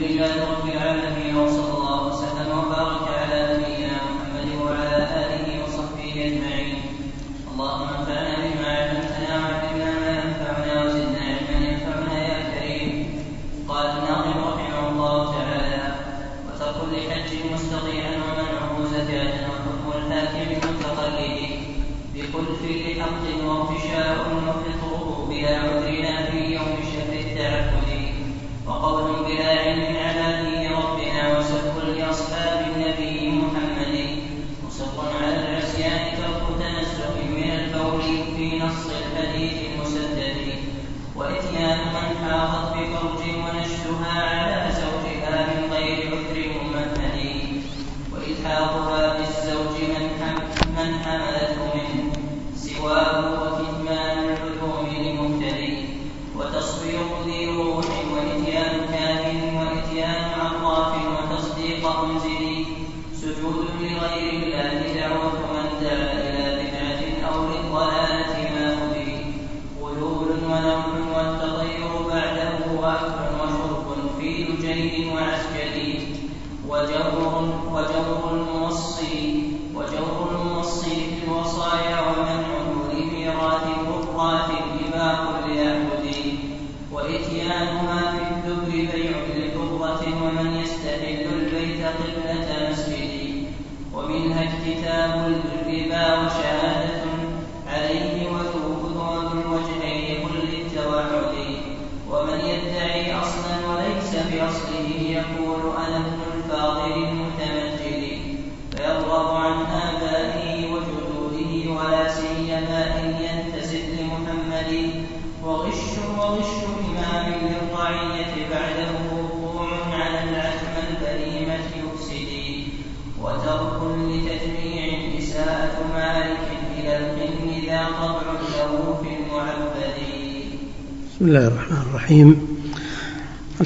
لله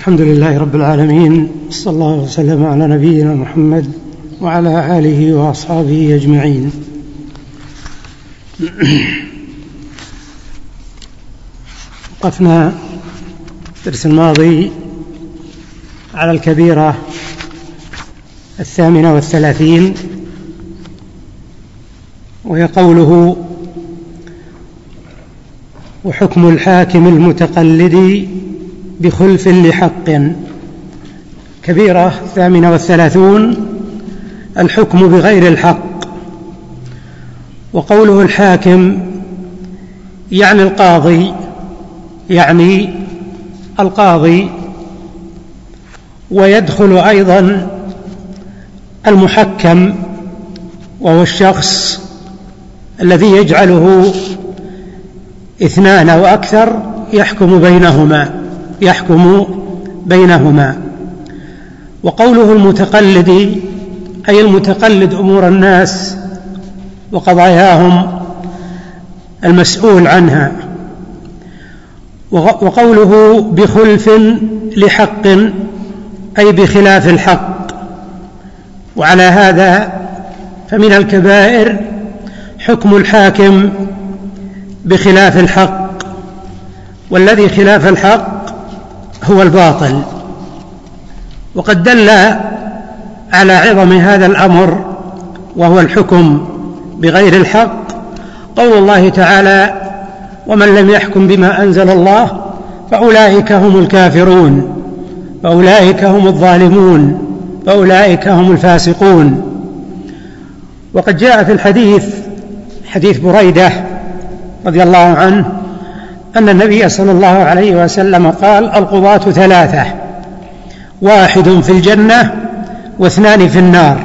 الحمد لله رب العالمين صلى الله وسلم على نبينا محمد وعلى آله وأصحابه أجمعين. وقفنا الدرس الماضي على الكبيرة الثامنة والثلاثين وهي قوله وحكم الحاكم المتقلد بخلف لحق. كبيرة الثامنة والثلاثون الحكم بغير الحق. وقوله الحاكم يعني القاضي يعني القاضي. ويدخل أيضا المحكم وهو الشخص الذي يجعله اثنان أو أكثر يحكم بينهما. يحكم بينهما. وقوله المتقلد أي المتقلد أمور الناس وقضاياهم المسؤول عنها. وقوله بخلف لحق أي بخلاف الحق. وعلى هذا فمن الكبائر حكم الحاكم بخلاف الحق. والذي خلاف الحق هو الباطل. وقد دل على عظم هذا الأمر وهو الحكم بغير الحق. قول الله تعالى ومن لم يحكم بما أنزل الله فأولئك هم الكافرون فأولئك هم الظالمون فأولئك هم الفاسقون. وقد جاء في الحديث حديث بريدة رضي الله عنه أن النبي صلى الله عليه وسلم قال القضاة ثلاثة واحد في الجنة واثنان في النار.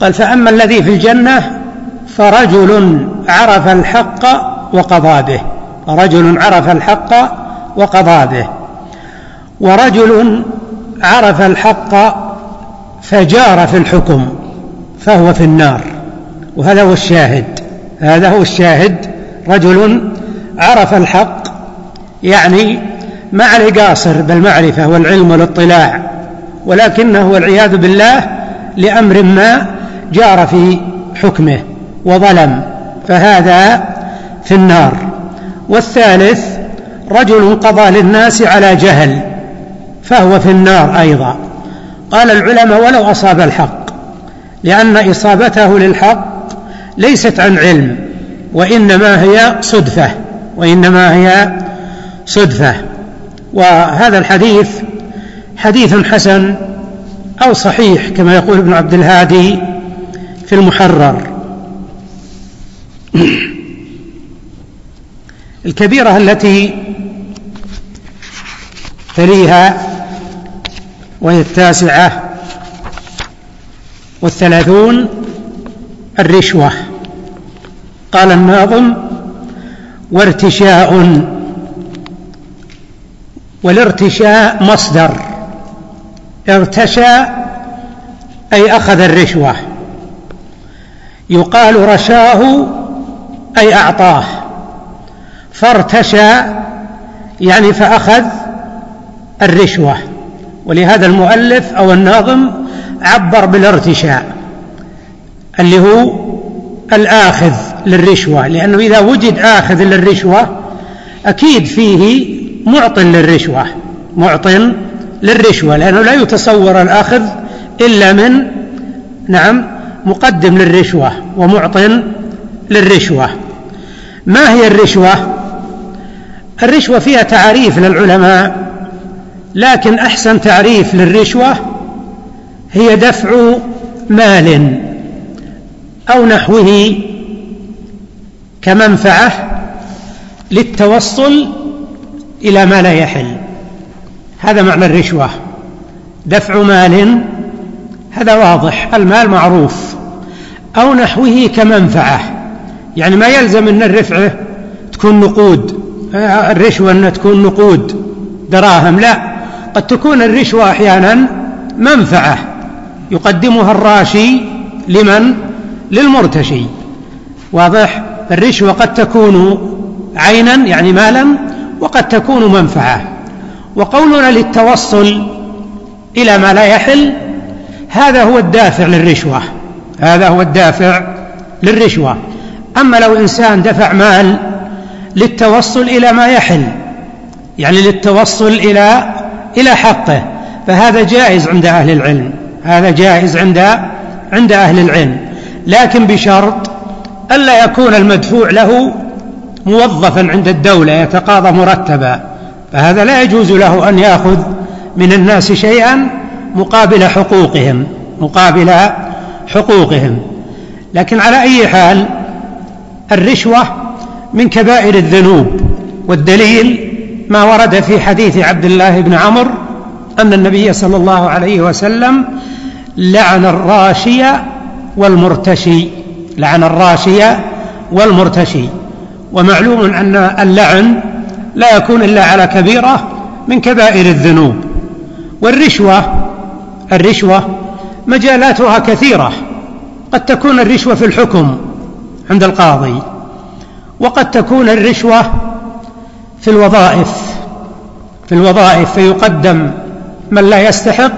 قال فأما الذي في الجنة فرجل عرف الحق وقضى به رجل عرف الحق وقضى به. ورجل عرف الحق فجار في الحكم فهو في النار. وهذا هو الشاهد هذا هو الشاهد رجل عرف الحق يعني مع القاصر بالمعرفة والعلم والاطلاع ولكنه والعياذ بالله لأمر ما جار في حكمه وظلم فهذا في النار. والثالث رجل قضى للناس على جهل فهو في النار أيضا. قال العلماء ولو أصاب الحق لأن إصابته للحق ليست عن علم وإنما هي صدفة. وإنما هي صدفة. وهذا الحديث حديث حسن أو صحيح كما يقول ابن عبد الهادي في المحرر. الكبيرة التي تليها وهي التاسعة والثلاثون الرشوة. قال الناظم وارتشاء والارتشاء مصدر. ارتشى أي أخذ الرشوة. يقال رشاه أي أعطاه. فارتشى يعني فأخذ الرشوة. ولهذا المؤلف أو الناظم عبر بالارتشاء اللي هو الآخذ. للرشوة لأنه إذا وجد آخذ للرشوة أكيد فيه معط للرشوة معط للرشوة لأنه لا يتصور الآخذ إلا من نعم مقدم للرشوة ومعط للرشوة. ما هي الرشوة؟ الرشوة فيها تعريف للعلماء لكن أحسن تعريف للرشوة هي دفع مال أو نحوه كمنفعة للتوصل إلى ما لا يحل. هذا معنى الرشوة. دفع مال هذا واضح. المال معروف. أو نحوه كمنفعة يعني ما يلزم أن الرفعة تكون نقود. الرشوة أنها تكون نقود دراهم. لا قد تكون الرشوة أحيانا منفعة. يقدمها الراشي لمن؟ للمرتشي. واضح؟ الرشوة قد تكون عينا يعني مالا وقد تكون منفعة. وقولنا للتوصل إلى ما لا يحل هذا هو الدافع للرشوة. هذا هو الدافع للرشوة. أما لو إنسان دفع مال للتوصل إلى ما يحل يعني للتوصل إلى إلى حقه فهذا جائز عند أهل العلم. هذا جائز عند عند أهل العلم. لكن بشرط ألا يكون المدفوع له موظفا عند الدولة يتقاضى مرتبا. فهذا لا يجوز له أن يأخذ من الناس شيئا مقابل حقوقهم مقابل حقوقهم. لكن على أي حال الرشوة من كبائر الذنوب والدليل ما ورد في حديث عبد الله بن عمرو أن النبي صلى الله عليه وسلم لعن الراشي والمرتشي. لعن الراشي والمرتشي. ومعلوم أن اللعن لا يكون إلا على كبيرة من كبائر الذنوب. والرشوة الرشوة مجالاتها كثيرة. قد تكون الرشوة في الحكم عند القاضي. وقد تكون الرشوة في الوظائف في الوظائف فيقدم من لا يستحق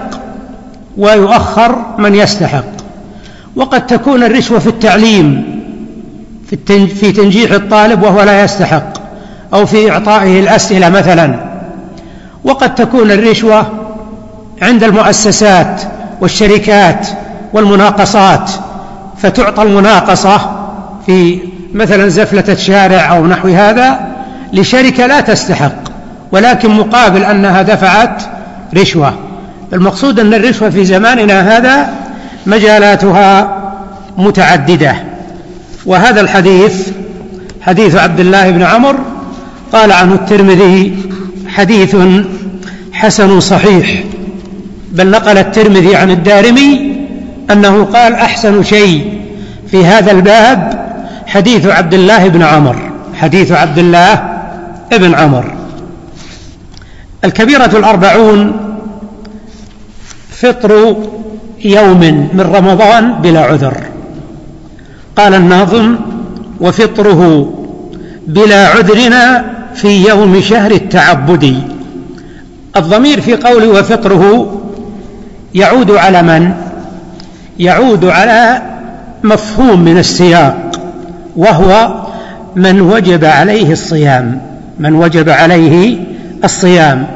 ويؤخر من يستحق. وقد تكون الرشوة في التعليم في تنجيح الطالب وهو لا يستحق أو في إعطائه الأسئلة مثلا. وقد تكون الرشوة عند المؤسسات والشركات والمناقصات فتعطى المناقصة في مثلا زفلة شارع أو نحو هذا لشركة لا تستحق ولكن مقابل أنها دفعت رشوة. المقصود أن الرشوة في زماننا هذا مجالاتها متعددة. وهذا الحديث حديث عبد الله بن عمر قال عنه الترمذي حديث حسن صحيح. بل نقل الترمذي عن الدارمي أنه قال أحسن شيء في هذا الباب حديث عبد الله بن عمر حديث عبد الله ابن عمر. الكبيرة الأربعون فطر يوم من رمضان بلا عذر. قال الناظم وفطره بلا عذرنا في يوم شهر التعبد. الضمير في قوله وفطره يعود على من؟ يعود على مفهوم من السياق وهو من وجب عليه الصيام. من وجب عليه الصيام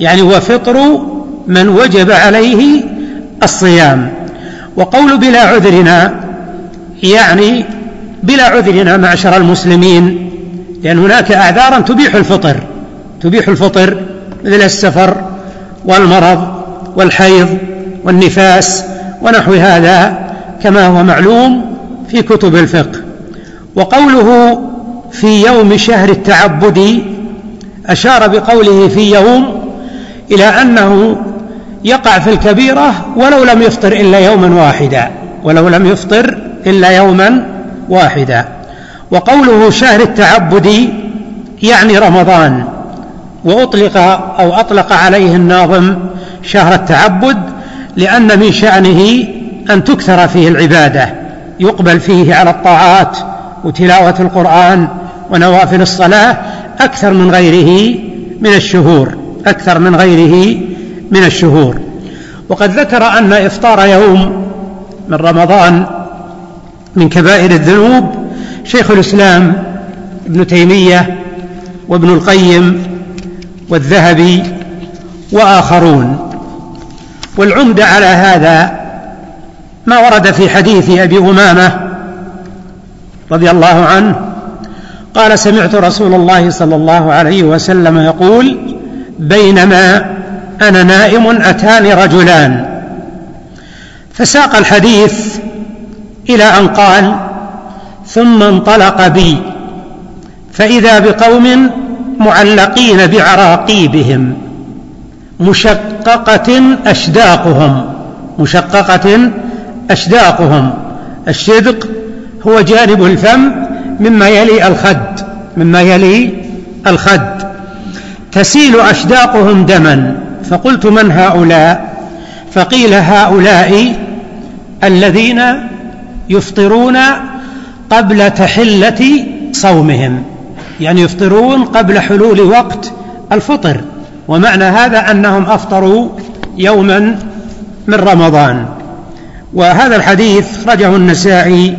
يعني وفطر من وجب عليه الصيام. وقول بلا عذرنا يعني بلا عذرنا معشر المسلمين لأن هناك أعذارا تبيح الفطر تبيح الفطر مثل السفر والمرض والحيض والنفاس ونحو هذا كما هو معلوم في كتب الفقه. وقوله في يوم شهر التعبد أشار بقوله في يوم إلى أنه يقع في الكبيرة ولو لم يفطر إلا يوما واحدا ولو لم يفطر إلا يوما واحدا. وقوله شهر التعبد يعني رمضان وأطلق أو أطلق عليه الناظم شهر التعبد لأن من شأنه أن تكثر فيه العبادة يقبل فيه على الطاعات وتلاوة القرآن ونوافل الصلاة أكثر من غيره من الشهور أكثر من غيره من الشهور. وقد ذكر أن إفطار يوم من رمضان من كبائر الذنوب شيخ الإسلام ابن تيمية وابن القيم والذهبي وآخرون. والعمدة على هذا ما ورد في حديث أبي أمامة رضي الله عنه قال سمعت رسول الله صلى الله عليه وسلم يقول بينما أنا نائم أتاني رجلان. فساق الحديث إلى أن قال ثم انطلق بي. فإذا بقوم معلقين بعراقيبهم مشققة أشداقهم. مشققة أشداقهم. الشدق هو جانب الفم مما يلي الخد مما يلي الخد. تسيل أشداقهم دما. فقلت من هؤلاء؟ فقيل هؤلاء الذين يفطرون قبل تحلة صومهم. يعني يفطرون قبل حلول وقت الفطر. ومعنى هذا أنهم أفطروا يوما من رمضان. وهذا الحديث رجه النسائي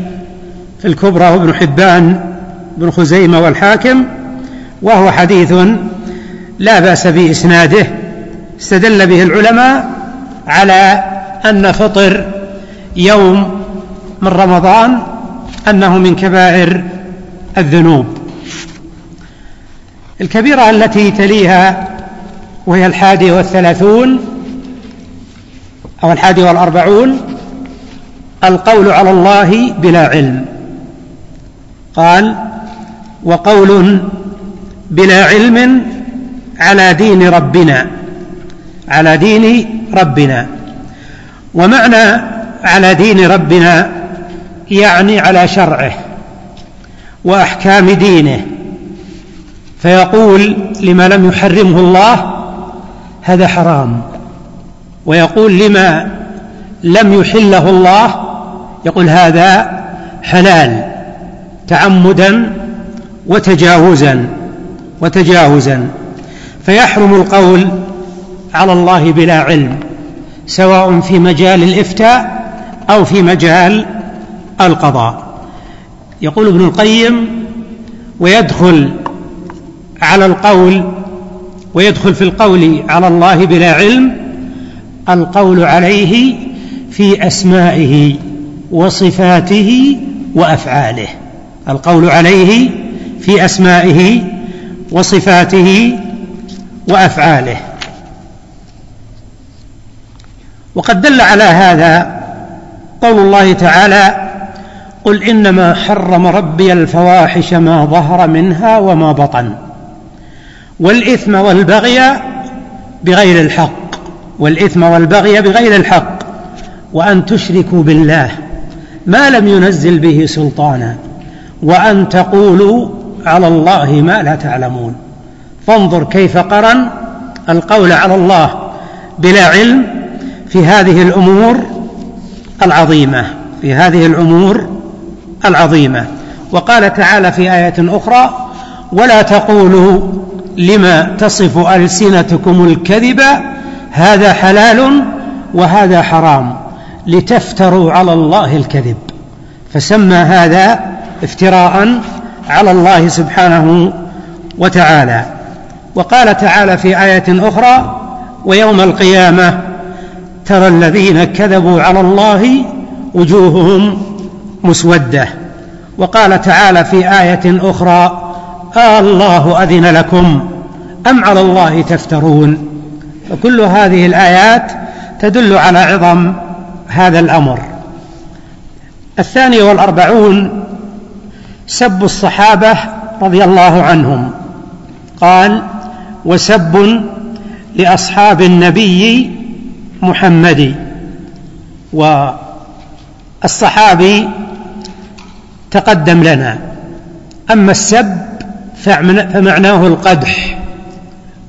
في الكبرى وابن حبان بن خزيمة والحاكم وهو حديث لا بأس بإسناده. استدل به العلماء على أن فطر يوم من رمضان أنه من كبائر الذنوب. الكبيرة التي تليها وهي الحادي والثلاثون أو الحادي والأربعون القول على الله بلا علم. قال وقول بلا علم على دين ربنا. على دين ربنا. ومعنى على دين ربنا يعني على شرعه وأحكام دينه. فيقول لما لم يحرمه الله هذا حرام. ويقول لما لم يحله الله يقول هذا حلال تعمدا وتجاوزا وتجاوزا. فيحرم القول على الله بلا علم سواء في مجال الإفتاء أو في مجال القضاء. يقول ابن القيم ويدخل على القول ويدخل في القول على الله بلا علم القول عليه في أسمائه وصفاته وأفعاله. القول عليه في أسمائه وصفاته وأفعاله. وقد دل على هذا قول الله تعالى قل إنما حرم ربي الفواحش ما ظهر منها وما بطن والإثم والبغي بغير الحق والإثم والبغي بغير الحق وأن تشركوا بالله ما لم ينزل به سلطانا وأن تقولوا على الله ما لا تعلمون. فانظر كيف قرن القول على الله بلا علم في هذه الأمور العظيمة في هذه الأمور العظيمة. وقال تعالى في آية أخرى ولا تقولوا لما تصف ألسنتكم الكذب هذا حلال وهذا حرام لتفتروا على الله الكذب فسمى هذا افتراء على الله سبحانه وتعالى. وقال تعالى في آية أخرى ويوم القيامة ترى الذين كذبوا على الله وجوههم مسودة. وقال تعالى في آية أخرى آه الله أذن لكم أم على الله تفترون. فكل هذه الآيات تدل على عظم هذا الأمر. الثاني والأربعون سب الصحابة رضي الله عنهم. قال وسب لأصحاب النبي محمد والصحابي تقدم لنا. أما السب فمعناه القدح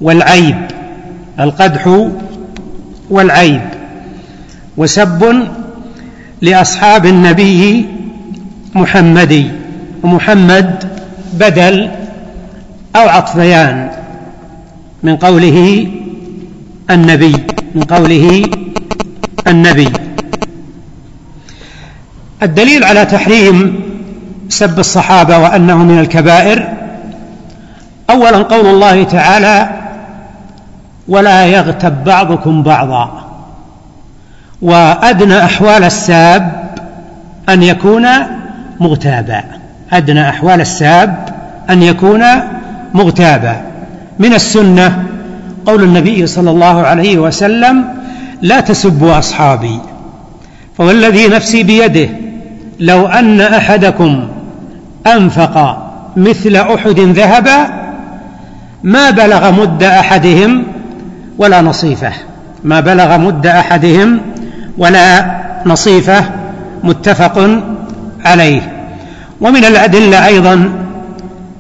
والعيب. القدح والعيب. وسب لأصحاب النبي محمدي ومحمد بدل أو عطفيان من قوله النبي. من قوله النبي. الدليل على تحريم سب الصحابة وأنه من الكبائر أولا قول الله تعالى ولا يغتب بعضكم بعضا وأدنى أحوال الساب أن يكون مغتابا. أدنى أحوال الساب أن يكون مغتابا. من السنة قول النبي صلى الله عليه وسلم لا تسبوا أصحابي فوالذي نفسي بيده لو أن أحدكم أنفق مثل أحد ذهبا ما بلغ مد أحدهم ولا نصيفه. ما بلغ مد أحدهم ولا نصيفه متفق عليه. ومن الأدلة أيضا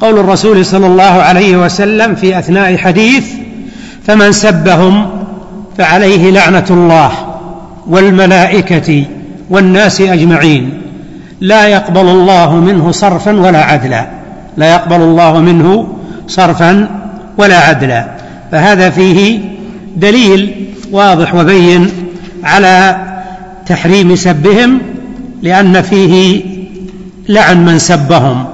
قول الرسول صلى الله عليه وسلم في أثناء حديث فمن سبهم فعليه لعنة الله والملائكة والناس أجمعين. لا يقبل الله منه صرفا ولا عدلا. لا يقبل الله منه صرفا ولا عدلا. فهذا فيه دليل واضح وبين على تحريم سبهم لأن فيه لعن من سبهم.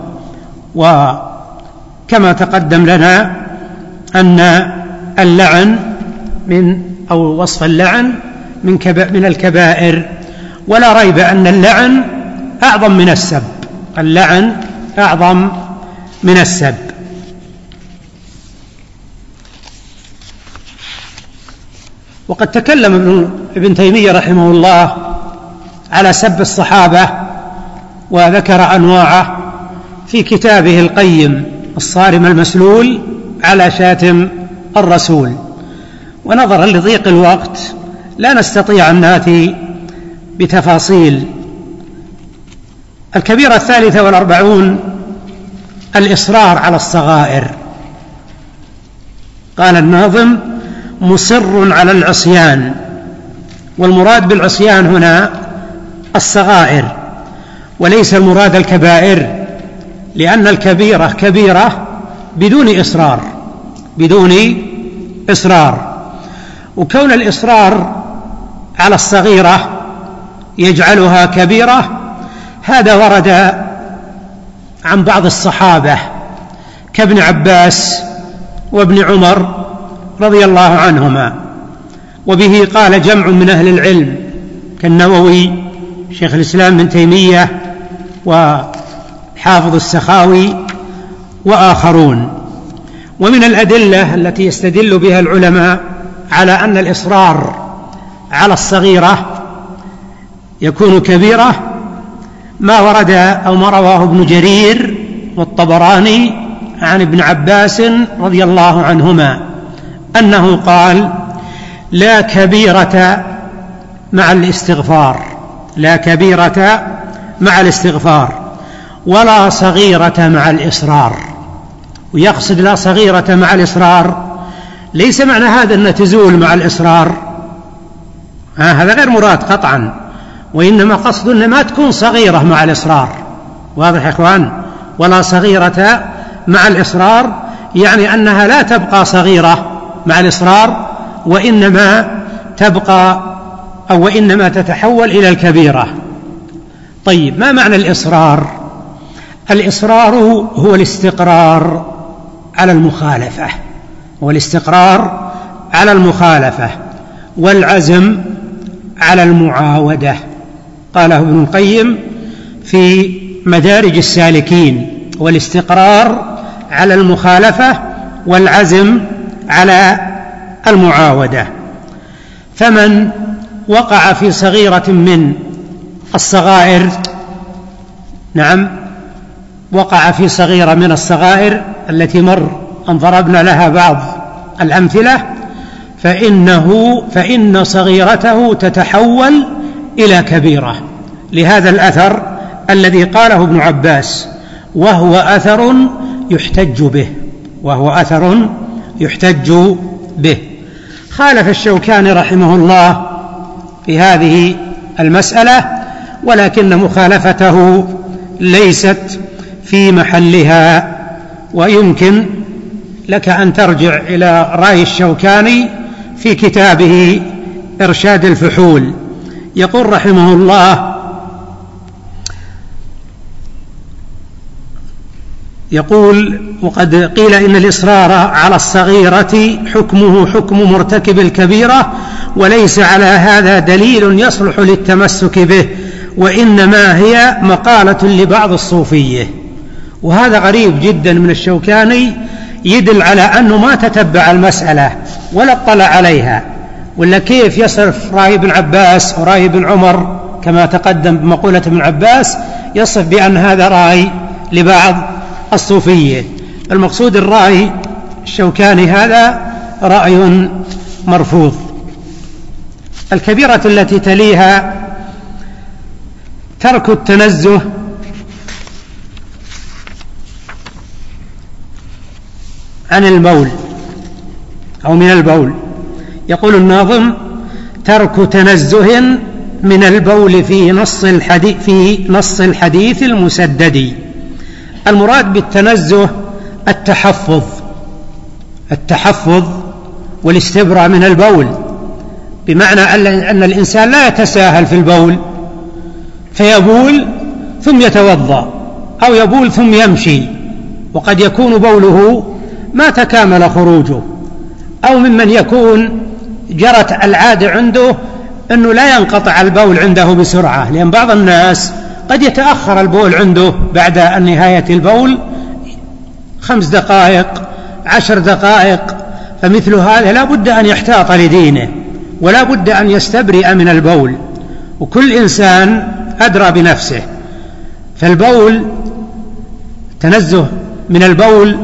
وكما تقدم لنا أن اللعن من أو وصف اللعن من, من الكبائر. ولا ريب أن اللعن أعظم من السب. اللعن أعظم من السب. وقد تكلم ابن, ابن تيمية رحمه الله على سب الصحابة وذكر أنواعه في كتابه القيم الصارم المسلول على شاتم الرسول. ونظرا لضيق الوقت لا نستطيع أن نأتي بتفاصيل. الكبيرة الثالثة والأربعون الإصرار على الصغائر. قال الناظم مصر على العصيان. والمراد بالعصيان هنا الصغائر وليس المراد الكبائر لأن الكبيرة كبيرة بدون إصرار بدون إصرار. وكون الإصرار على الصغيرة يجعلها كبيرة هذا ورد عن بعض الصحابة كابن عباس وابن عمر رضي الله عنهما. وبه قال جمع من أهل العلم كالنووي شيخ الإسلام ابن تيمية وحافظ السخاوي وآخرون. ومن الأدلة التي يستدل بها العلماء على أن الإصرار على الصغيرة يكون كبيرة ما ورد أو ما رواه ابن جرير والطبراني عن ابن عباس رضي الله عنهما أنه قال لا كبيرة مع الاستغفار لا كبيرة مع الاستغفار ولا صغيرة مع الإصرار. ويقصد لا صغيرة مع الإصرار. ليس معنى هذا أن تزول مع الإصرار. ها هذا غير مراد قطعا. وإنما قصد أن ما تكون صغيرة مع الإصرار. واضح يا إخوان؟ ولا صغيرة مع الإصرار يعني أنها لا تبقى صغيرة مع الإصرار وإنما تبقى أو وإنما تتحول إلى الكبيرة. طيب ما معنى الإصرار؟ الإصرار هو الاستقرار. على المخالفة هو الاستقرار على المخالفة والعزم على المعاودة. قاله ابن القيم في مدارج السالكين والاستقرار على المخالفة والعزم على المعاودة. فمن وقع في صغيرة من الصغائر نعم وقع في صغيرة من الصغائر التي مر أن ضربنا لها بعض الأمثلة فإنه فإن صغيرته تتحول إلى كبيرة. لهذا الأثر الذي قاله ابن عباس وهو أثر يحتج به وهو أثر يحتج به. خالف الشوكاني رحمه الله في هذه المسألة ولكن مخالفته ليست في محلها ويمكن لك أن ترجع إلى رأي الشوكاني في كتابه إرشاد الفحول. يقول رحمه الله يقول وقد قيل إن الإصرار على الصغيرة حكمه حكم مرتكب الكبيرة وليس على هذا دليل يصلح للتمسك به وإنما هي مقالة لبعض الصوفية. وهذا غريب جدا من الشوكاني يدل على أنه ما تتبع المسألة ولا اطلع عليها ولا كيف يصرف رأي ابن عباس ورأي ابن عمر كما تقدم بمقولة ابن عباس يصف بأن هذا رأي لبعض الصوفية. المقصود الرأي الشوكاني هذا رأي مرفوض. الكبيرة التي تليها ترك التنزه عن البول أو من البول. يقول الناظم ترك تنزه من البول في نص الحديث في نص الحديث المسدد. المراد بالتنزه التحفظ التحفظ والاستبراء من البول. بمعنى أن الإنسان لا يتساهل في البول فيبول ثم يتوضأ أو يبول ثم يمشي. وقد يكون بوله ما تكامل خروجه. أو ممن يكون جرت العادة عنده أنه لا ينقطع البول عنده بسرعة لأن بعض الناس قد يتأخر البول عنده بعد نهاية البول خمس دقائق عشر دقائق فمثل هذا لا بد أن يحتاط لدينه ولا بد أن يستبرئ من البول. وكل إنسان أدرى بنفسه فالبول تنزه من البول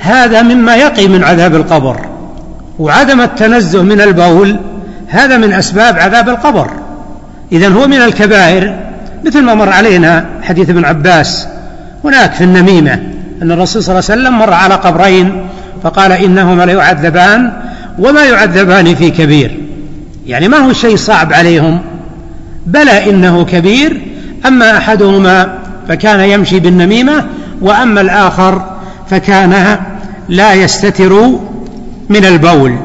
هذا مما يقي من عذاب القبر. وعدم التنزه من البول هذا من أسباب عذاب القبر. إذا هو من الكبائر مثل ما مر علينا حديث ابن عباس. هناك في النميمة أن الرسول صلى الله عليه وسلم مر على قبرين فقال إنهما ليعذبان وما يعذبان في كبير. يعني ما هو شيء صعب عليهم. بلى إنه كبير أما أحدهما فكان يمشي بالنميمة وأما الآخر فكان لا يستتر من البول.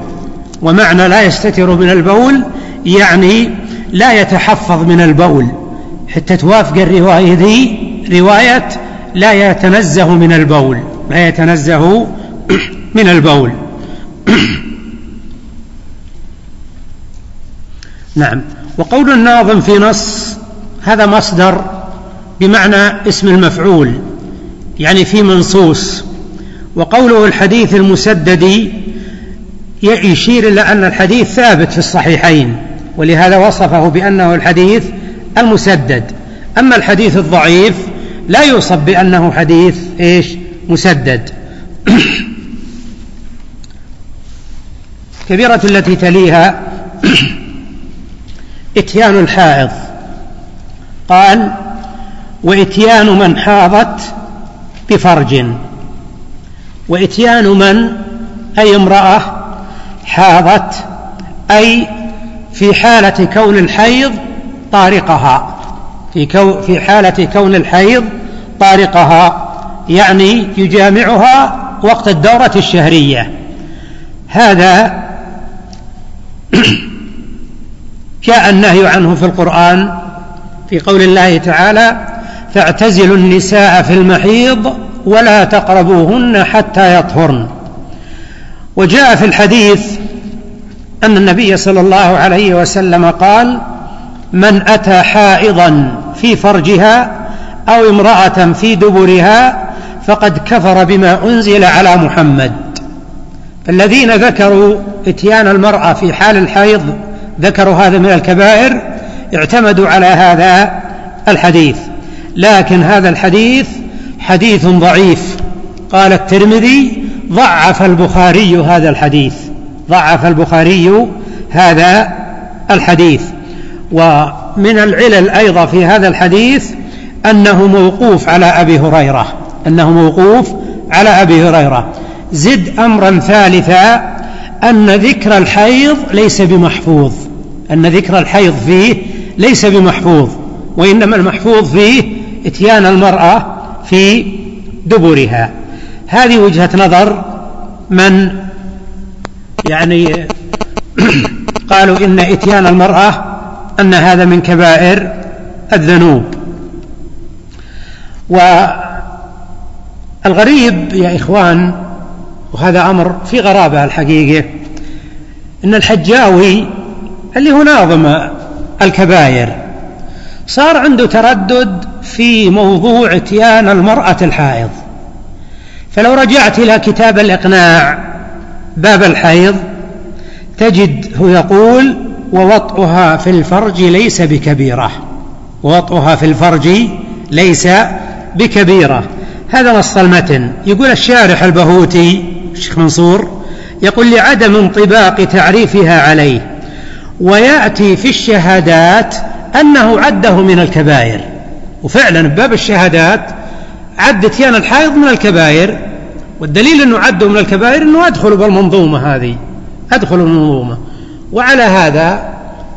ومعنى لا يستتر من البول يعني لا يتحفظ من البول. حتى توافق الرواية ذي رواية لا يتنزه من البول. لا يتنزه من البول. نعم. وقول الناظم في نص هذا مصدر بمعنى اسم المفعول يعني في منصوص. وقوله الحديث المسدد يشير إلى أن الحديث ثابت في الصحيحين ولهذا وصفه بأنه الحديث المسدد. أما الحديث الضعيف لا يوصف بأنه حديث إيش؟ مسدد. كبيرة التي تليها إتيان الحائض. قال وإتيان من حاضت بفرج. وإتيان من؟ أي امرأة حاضت أي في حالة كون الحيض طارقها. في, كو في حالة كون الحيض طارقها يعني يجامعها وقت الدورة الشهرية. هذا جاء النهي عنه في القرآن في قول الله تعالى فاعتزلوا النساء في المحيض ولا تقربوهن حتى يطهرن. وجاء في الحديث أن النبي صلى الله عليه وسلم قال من أتى حائضا في فرجها أو امرأة في دبرها فقد كفر بما أنزل على محمد. الذين ذكروا إتيان المرأة في حال الحيض ذكروا هذا من الكبائر اعتمدوا على هذا الحديث. لكن هذا الحديث حديث ضعيف. قال الترمذي ضعف البخاري هذا الحديث. ضعف البخاري هذا الحديث. ومن العلل أيضا في هذا الحديث أنه موقوف على أبي هريرة. أنه موقوف على أبي هريرة. زد أمرا ثالثا أن ذكر الحيض ليس بمحفوظ. أن ذكر الحيض فيه ليس بمحفوظ. وإنما المحفوظ فيه إتيان المرأة في دبرها. هذه وجهة نظر من يعني قالوا إن إتيان المرأة أن هذا من كبائر الذنوب. والغريب يا إخوان وهذا أمر في غرابة الحقيقة إن الحجاوي اللي هو ناظم الكبائر صار عنده تردد في موضوع اتيان المرأة الحائض. فلو رجعت إلى كتاب الإقناع باب الحيض تجد هو يقول ووطئها في الفرج ليس بكبيرة. ووطئها في الفرج ليس بكبيرة. هذا نص المتن. يقول الشارح البهوتي الشيخ منصور يقول لعدم انطباق تعريفها عليه ويأتي في الشهادات أنه عده من الكبائر. وفعلا باب الشهادات عد اتيان الحائض من الكبائر والدليل أنه عده من الكبائر أنه أدخل بالمنظومة هذه أدخل المنظومة وعلى هذا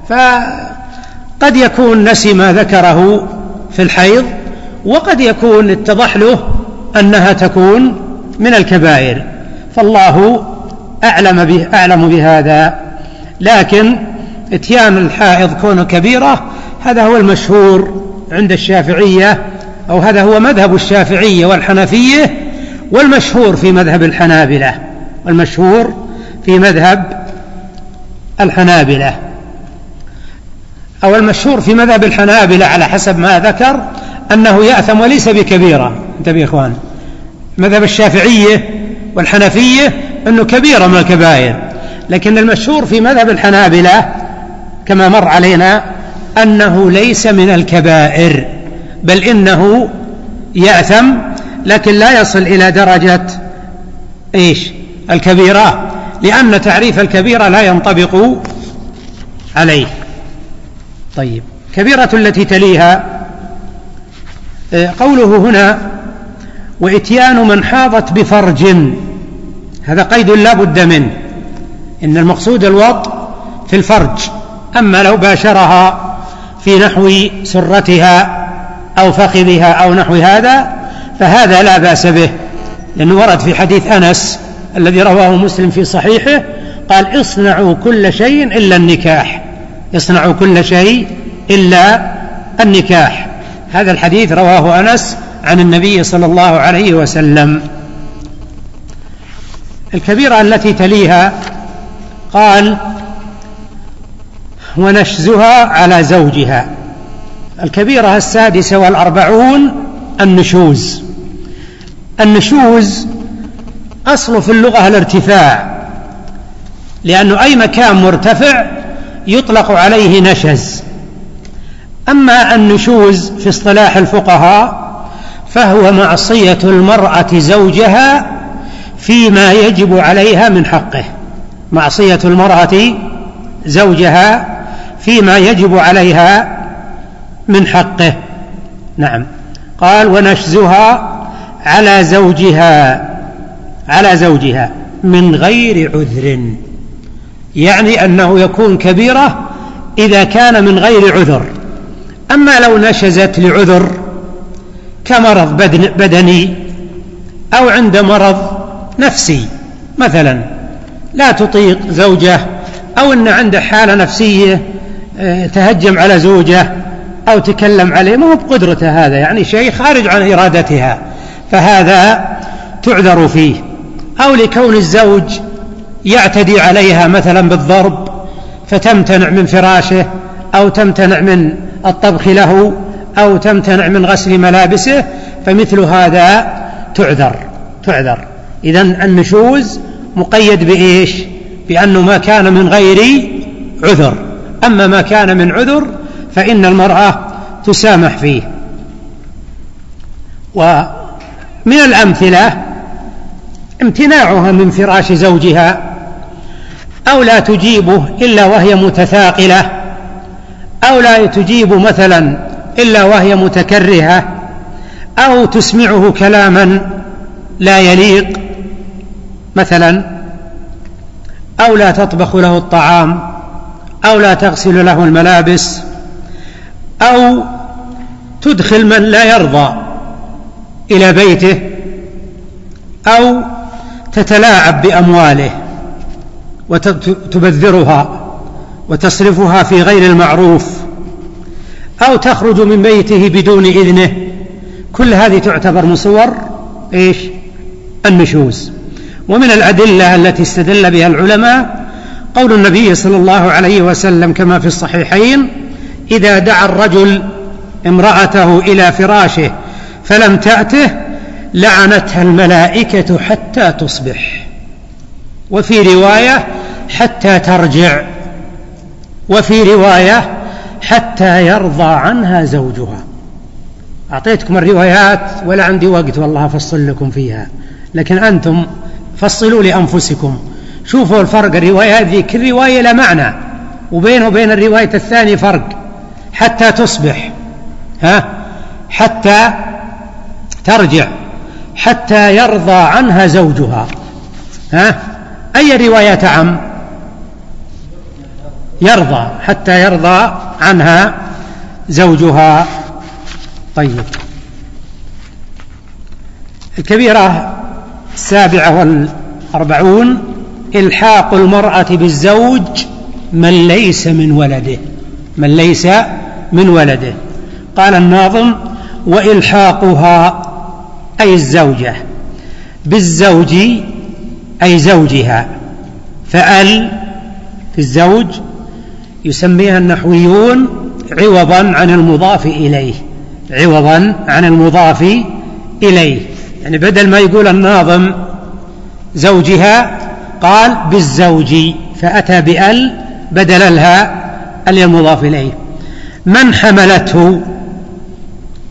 فقد يكون نسي ما ذكره في الحيض وقد يكون اتضح له أنها تكون من الكبائر. فالله أعلم, به أعلم بهذا. لكن اتيان الحائض كونه كبيرة هذا هو المشهور. عند الشافعية أو هذا هو مذهب الشافعية والحنفية والمشهور في مذهب الحنابلة والمشهور في مذهب الحنابلة. أو المشهور في مذهب الحنابلة على حسب ما ذكر أنه يأثم وليس بكبيرة انتبه يا إخوان. مذهب الشافعية والحنفية أنه كبيرة من الكبائر. لكن المشهور في مذهب الحنابلة كما مر علينا أنه ليس من الكبائر بل إنه يأثم لكن لا يصل إلى درجة إيش؟ الكبيرة لأن تعريف الكبيرة لا ينطبق عليه. طيب كبيرة التي تليها آه، قوله هنا وإتيان من حاضت بفرج هذا قيد لا بد منه. إن المقصود الوط في الفرج أما لو باشرها في نحو سرتها أو فخذها أو نحو هذا فهذا لا بأس به لأنه ورد في حديث أنس الذي رواه مسلم في صحيحه قال اصنعوا كل شيء إلا النكاح اصنعوا كل شيء إلا النكاح. هذا الحديث رواه أنس عن النبي صلى الله عليه وسلم. الكبيرة التي تليها قال ونشزها على زوجها. الكبيرة السادسة والأربعون النشوز. النشوز أصل في اللغة الارتفاع لأنه أي مكان مرتفع يطلق عليه نشز. أما النشوز في اصطلاح الفقهاء فهو معصية المرأة زوجها فيما يجب عليها من حقه. معصية المرأة زوجها فيما يجب عليها من حقه. نعم. قال ونشزها على زوجها على زوجها من غير عذر. يعني أنه يكون كبيرة إذا كان من غير عذر. أما لو نشزت لعذر كمرض بدني أو عند مرض نفسي مثلا لا تطيق زوجه أو إن عنده حالة نفسية آه، تهجم على زوجه أو تكلم عليه ما هو بقدرته هذا يعني شيء خارج عن إرادتها. فهذا تعذر فيه. أو لكون الزوج يعتدي عليها مثلا بالضرب فتمتنع من فراشه أو تمتنع من الطبخ له أو تمتنع من غسل ملابسه فمثل هذا تعذر تعذر. إذا النشوز مقيد بإيش؟ بأنه ما كان من غير عذر. أما ما كان من عذر فإن المرأة تسامح فيه. ومن الأمثلة امتناعها من فراش زوجها أو لا تجيبه إلا وهي متثاقلة أو لا تجيب مثلا إلا وهي متكرهة أو تسمعه كلاما لا يليق مثلا أو لا تطبخ له الطعام أو لا تغسل له الملابس أو تدخل من لا يرضى إلى بيته أو تتلاعب بأمواله وتبذرها وتصرفها في غير المعروف أو تخرج من بيته بدون إذنه. كل هذه تعتبر من صور إيش؟ النشوز. ومن الأدلة التي استدل بها العلماء قول النبي صلى الله عليه وسلم كما في الصحيحين إذا دعا الرجل امرأته إلى فراشه فلم تأته لعنتها الملائكة حتى تصبح. وفي رواية حتى ترجع وفي رواية حتى يرضى عنها زوجها. أعطيتكم الروايات ولا عندي وقت والله أفصل لكم فيها لكن أنتم فصلوا لأنفسكم. شوفوا الفرق الروايات ذي كل رواية لا معنى وبينه وبين الرواية الثانية فرق حتى تصبح ها؟ حتى ترجع حتى يرضى عنها زوجها ها؟ أي رواية عم؟ يرضى حتى يرضى عنها زوجها. طيب. الكبيرة السابعة والأربعون إلحاق المرأة بالزوج من ليس من ولده من ليس من ولده. قال الناظم وإلحاقها أي الزوجة بالزوج أي زوجها. فأل في الزوج يسميها النحويون عوضا عن المضاف إليه عوضا عن المضاف إليه. يعني بدل ما يقول الناظم زوجها قال بالزوج فأتى بأل بدل لها ال المضاف إليه. من حملته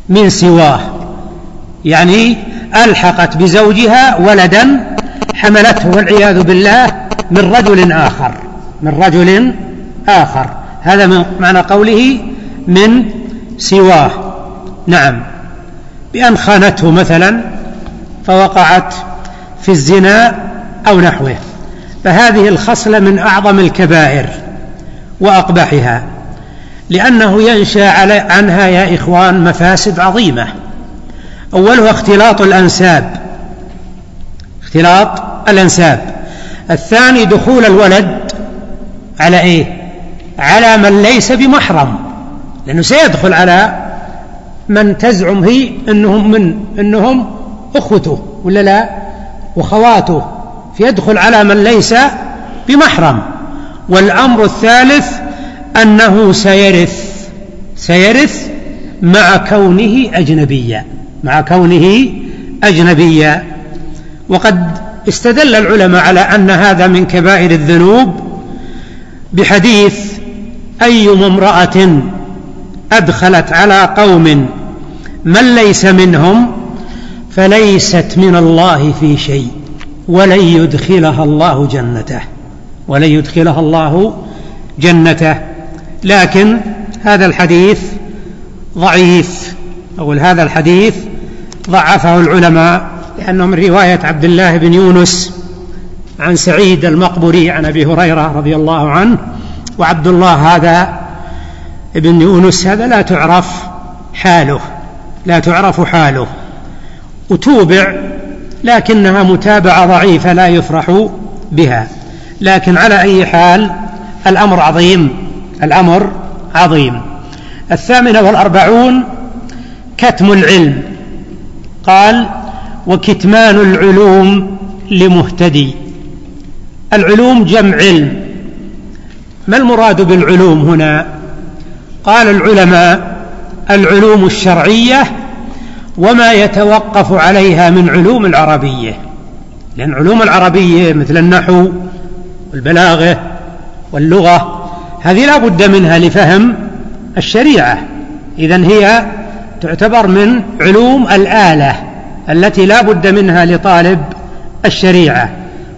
من سواه يعني ألحقت بزوجها ولدا حملته والعياذ بالله من رجل آخر من رجل آخر. هذا من معنى قوله من سواه. نعم. بأن خانته مثلا فوقعت في الزنا أو نحوه. فهذه الخصلة من أعظم الكبائر وأقبحها لأنه ينشأ عنها يا إخوان مفاسد عظيمة. أولها اختلاط الأنساب. اختلاط الأنساب. الثاني دخول الولد على إيه؟ على من ليس بمحرم لأنه سيدخل على من تزعم هي أنهم من أنهم أخوته ولا لا؟ وخواته. فيدخل على من ليس بمحرم. والأمر الثالث أنه سيرث سيرث مع كونه أجنبيا مع كونه أجنبيا. وقد استدل العلماء على أن هذا من كبائر الذنوب بحديث أي امرأة أدخلت على قوم من ليس منهم فليست من الله في شيء. ولن يدخلها الله جنته. ولن يدخلها الله جنته. لكن هذا الحديث ضعيف. أقول هذا الحديث ضعفه العلماء لأنه من رواية عبد الله بن يونس عن سعيد المقبري عن أبي هريرة رضي الله عنه. وعبد الله هذا ابن يونس هذا لا تعرف حاله. لا تعرف حاله. وتوبع لكنها متابعة ضعيفة لا يفرح بها. لكن على أي حال الأمر عظيم الأمر عظيم. الثامنة والأربعون كتم العلم. قال وكتمان العلوم لمهتدي. العلوم جمع علم. ما المراد بالعلوم هنا؟ قال العلماء العلوم الشرعية وما يتوقف عليها من علوم العربية. لأن علوم العربية مثل النحو والبلاغة واللغة هذه لا بد منها لفهم الشريعة. اذا هي تعتبر من علوم الآلة التي لا بد منها لطالب الشريعة.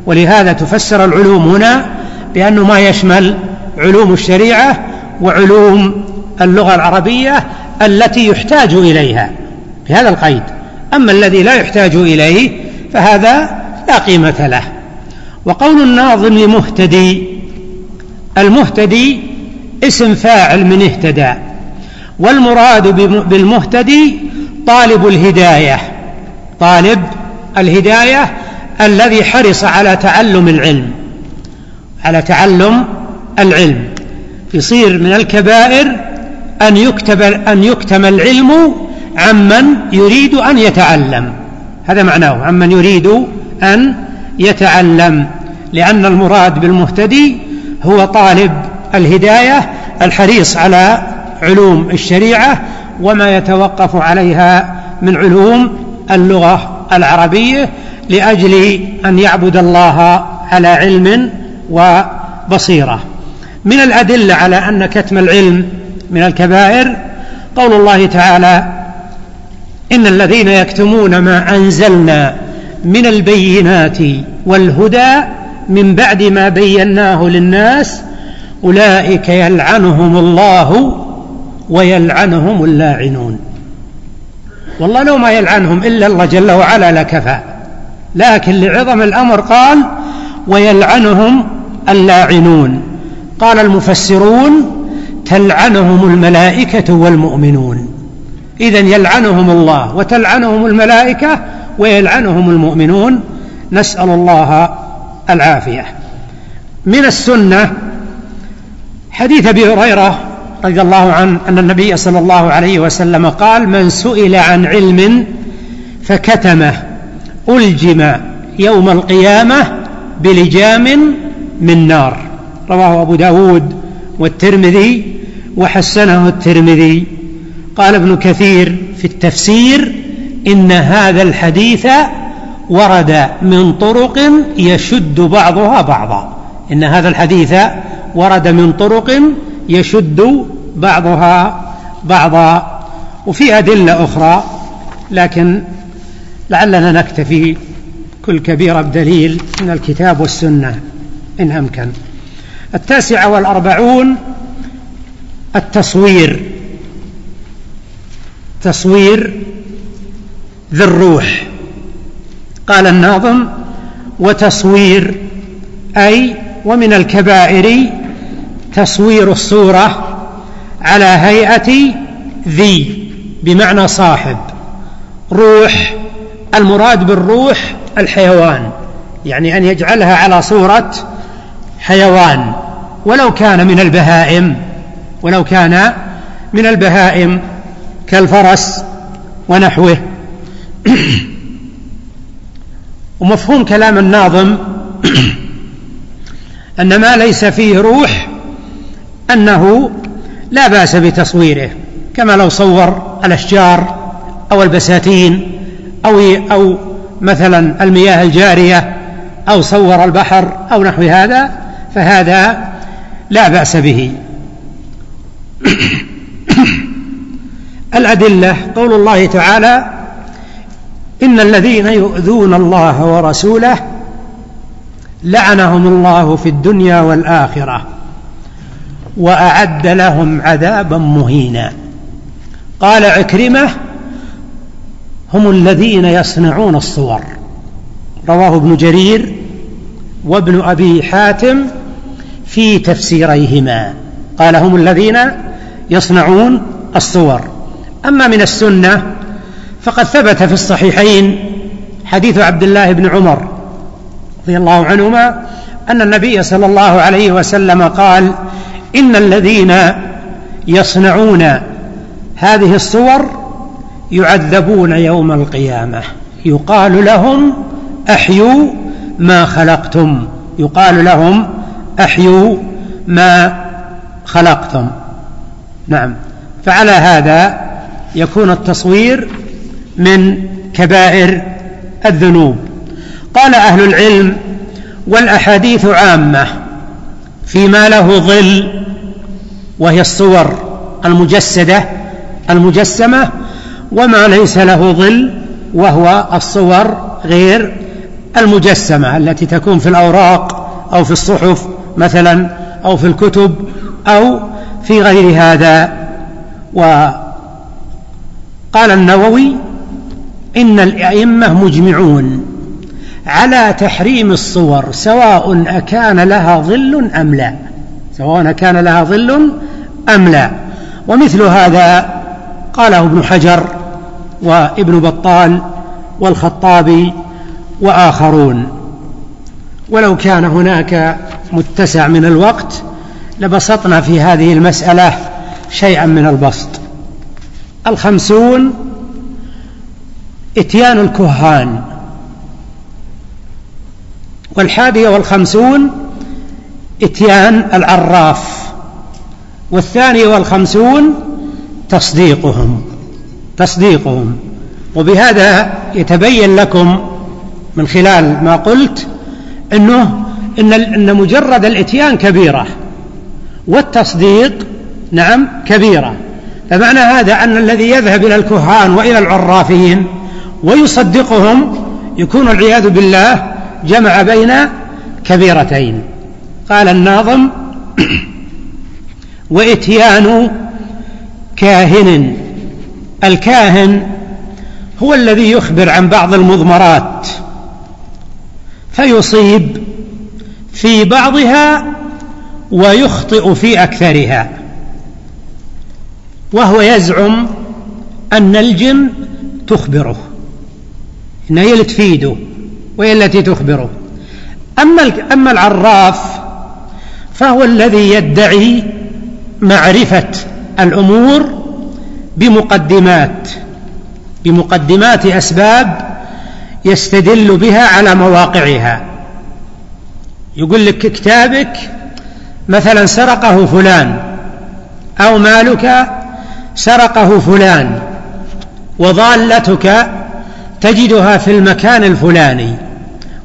ولهذا تفسر العلوم هنا بانه ما يشمل علوم الشريعة وعلوم اللغة العربية التي يحتاج بهذا القيد. أما الذي لا يحتاج إليه فهذا لا قيمة له. وقول الناظم مهتدي المهتدي اسم فاعل من اهتدى والمراد بالمهتدي طالب الهداية طالب الهداية الذي حرص على تعلم العلم على تعلم العلم. يصير من الكبائر أن يكتب أن يكتم العلم عمن يريد أن يتعلم. هذا معناه. عمن يريد أن يتعلم. لأن المراد بالمهتدي هو طالب الهداية الحريص على علوم الشريعة وما يتوقف عليها من علوم اللغة العربية لأجل أن يعبد الله على علم وبصيرة. من الأدلة على أن كتم العلم من الكبائر قول الله تعالى إن الذين يكتمون ما أنزلنا من البينات والهدى من بعد ما بيناه للناس أولئك يلعنهم الله ويلعنهم اللاعنون. والله لو ما يلعنهم إلا الله جل وعلا لكفى. لكن لعظم الأمر قال ويلعنهم اللاعنون. قال المفسرون تلعنهم الملائكة والمؤمنون. إذا يلعنهم الله وتلعنهم الملائكة ويلعنهم المؤمنون. نسأل الله العافية. من السنة حديث أبي هريرة رضي الله عنه أن النبي صلى الله عليه وسلم قال من سئل عن علم فكتمه ألجم يوم القيامة بلجام من نار. رواه أبو داود والترمذي وحسنه الترمذي. قال ابن كثير في التفسير إن هذا الحديث ورد من طرق يشد بعضها بعضا. إن هذا الحديث ورد من طرق يشد بعضها بعضا. وفي أدلة أخرى لكن لعلنا نكتفي كل كبيرة بدليل من الكتاب والسنة إن أمكن. التاسعة والأربعون التصوير. تصوير ذي الروح. قال الناظم وتصوير أي ومن الكبائر تصوير الصورة على هيئة ذي بمعنى صاحب. روح المراد بالروح الحيوان يعني أن يجعلها على صورة حيوان. ولو كان من البهائم ولو كان من البهائم كالفرس ونحوه. ومفهوم كلام الناظم أن ما ليس فيه روح أنه لا بأس بتصويره كما لو صور الأشجار أو البساتين أو أو مثلا المياه الجارية أو صور البحر أو نحو هذا فهذا لا بأس به. الأدلة قول الله تعالى إن الذين يؤذون الله ورسوله لعنهم الله في الدنيا والآخرة وأعد لهم عذابا مهينا. قال عكرمة هم الذين يصنعون الصور. رواه ابن جرير وابن أبي حاتم في تفسيريهما. قال هم الذين يصنعون الصور. أما من السنة فقد ثبت في الصحيحين حديث عبد الله بن عمر رضي الله عنهما أن النبي صلى الله عليه وسلم قال إن الذين يصنعون هذه الصور يعذبون يوم القيامة. يقال لهم أحيوا ما خلقتم. يقال لهم أحيوا ما خلقتم. نعم. فعلى هذا يكون التصوير من كبائر الذنوب. قال أهل العلم والأحاديث عامة فيما له ظل وهي الصور المجسدة المجسمة وما ليس له ظل وهو الصور غير المجسمة التي تكون في الأوراق أو في الصحف مثلا أو في الكتب أو في غير هذا. وقال النووي إن الأئمة مجمعون على تحريم الصور سواء أكان لها ظل أم لا. سواء كان لها ظل أم لا. ومثل هذا قاله ابن حجر وابن بطال والخطابي وآخرون. ولو كان هناك متسع من الوقت لبسطنا في هذه المسألة شيئا من البسط. الخمسون إتيان الكهان. والحادية والخمسون إتيان العراف. والثانية والخمسون تصديقهم تصديقهم. وبهذا يتبين لكم من خلال ما قلت إنه إن إن مجرد الإتيان كبيرة والتصديق نعم كبيرة. فمعنى هذا أن الذي يذهب إلى الكهان وإلى العرافين ويصدقهم يكون العياذ بالله جمع بين كبيرتين. قال الناظم وإتيان كاهن. الكاهن هو الذي يخبر عن بعض المضمرات فيصيب في بعضها ويخطئ في أكثرها. وهو يزعم أن الجن تخبره إن هي اللي تفيده وهي التي تخبره. أما أما العراف فهو الذي يدعي معرفة الأمور بمقدمات بمقدمات أسباب يستدل بها على مواقعها. يقول لك كتابك مثلا سرقه فلان أو مالك سرقه فلان وضالتك تجدها في المكان الفلاني.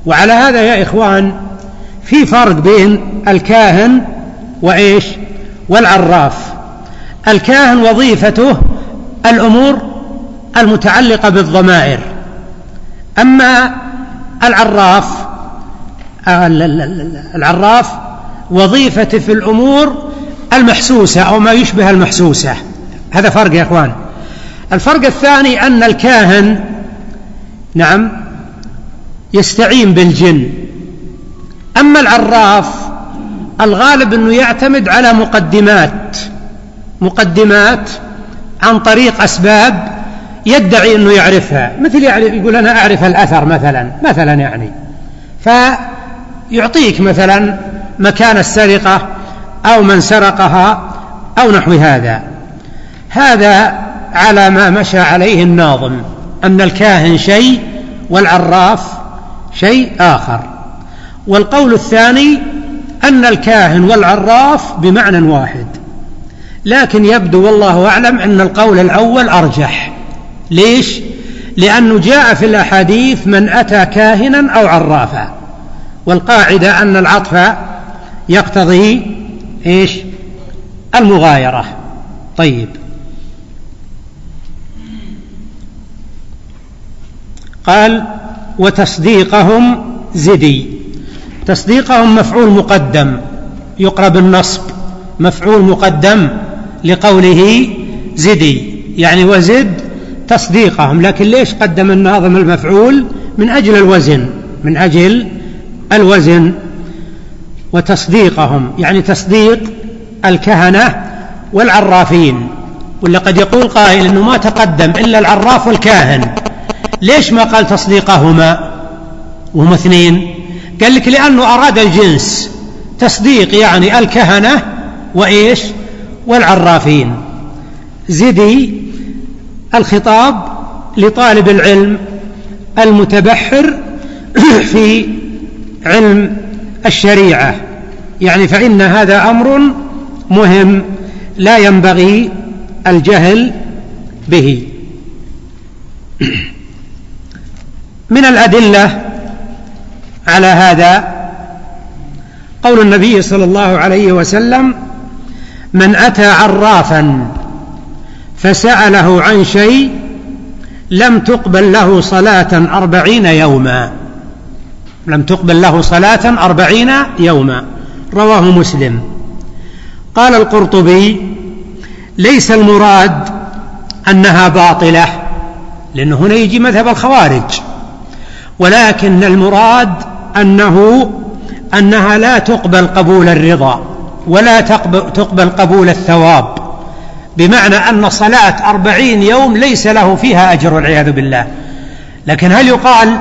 وعلى هذا يا إخوان في فرق بين الكاهن وإيش؟ والعراف. الكاهن وظيفته الأمور المتعلقة بالضمائر. أما العراف العراف وظيفته في الأمور المحسوسة أو ما يشبه المحسوسة. هذا فرق يا إخوان. الفرق الثاني أن الكاهن نعم يستعين بالجن. أما العراف الغالب أنه يعتمد على مقدمات مقدمات عن طريق أسباب يدعي أنه يعرفها. مثل يعني يقول أنا أعرف الأثر مثلا مثلا يعني. فيعطيك مثلا مكان السرقة أو من سرقها أو نحو هذا. هذا على ما مشى عليه الناظم أن الكاهن شيء والعراف شيء آخر. والقول الثاني أن الكاهن والعراف بمعنى واحد. لكن يبدو والله أعلم أن القول الأول أرجح. ليش؟ لأنه جاء في الأحاديث من أتى كاهنا أو عرافا. والقاعدة أن العطف يقتضي إيش؟ المغايرة. طيب. قال وتصديقهم زدي. تصديقهم مفعول مقدم يقرب النصب مفعول مقدم لقوله زدي. يعني وزد تصديقهم. لكن ليش قدم الناظم المفعول؟ من أجل الوزن من أجل الوزن. وتصديقهم يعني تصديق الكهنة والعرافين. ولا قد يقول قائل إنه ما تقدم إلا العراف والكاهن. ليش ما قال تصديقهما؟ وهم اثنين. قال لك لأنه أراد الجنس. تصديق يعني الكهنة وإيش؟ والعرافين. زدي الخطاب لطالب العلم المتبحر في علم الشريعة. يعني فإن هذا أمر مهم لا ينبغي الجهل به. من الأدلة على هذا قول النبي صلى الله عليه وسلم من أتى عرافا فسأله عن شيء لم تقبل له صلاة أربعين يوما. لم تقبل له صلاة أربعين يوما. رواه مسلم. قال القرطبي ليس المراد أنها باطلة لأنه هنا يجي مذهب الخوارج. ولكن المراد أنه أنها لا تقبل قبول الرضا ولا تقبل قبول الثواب بمعنى أن صلاة أربعين يوم ليس له فيها أجر والعياذ بالله. لكن هل يقال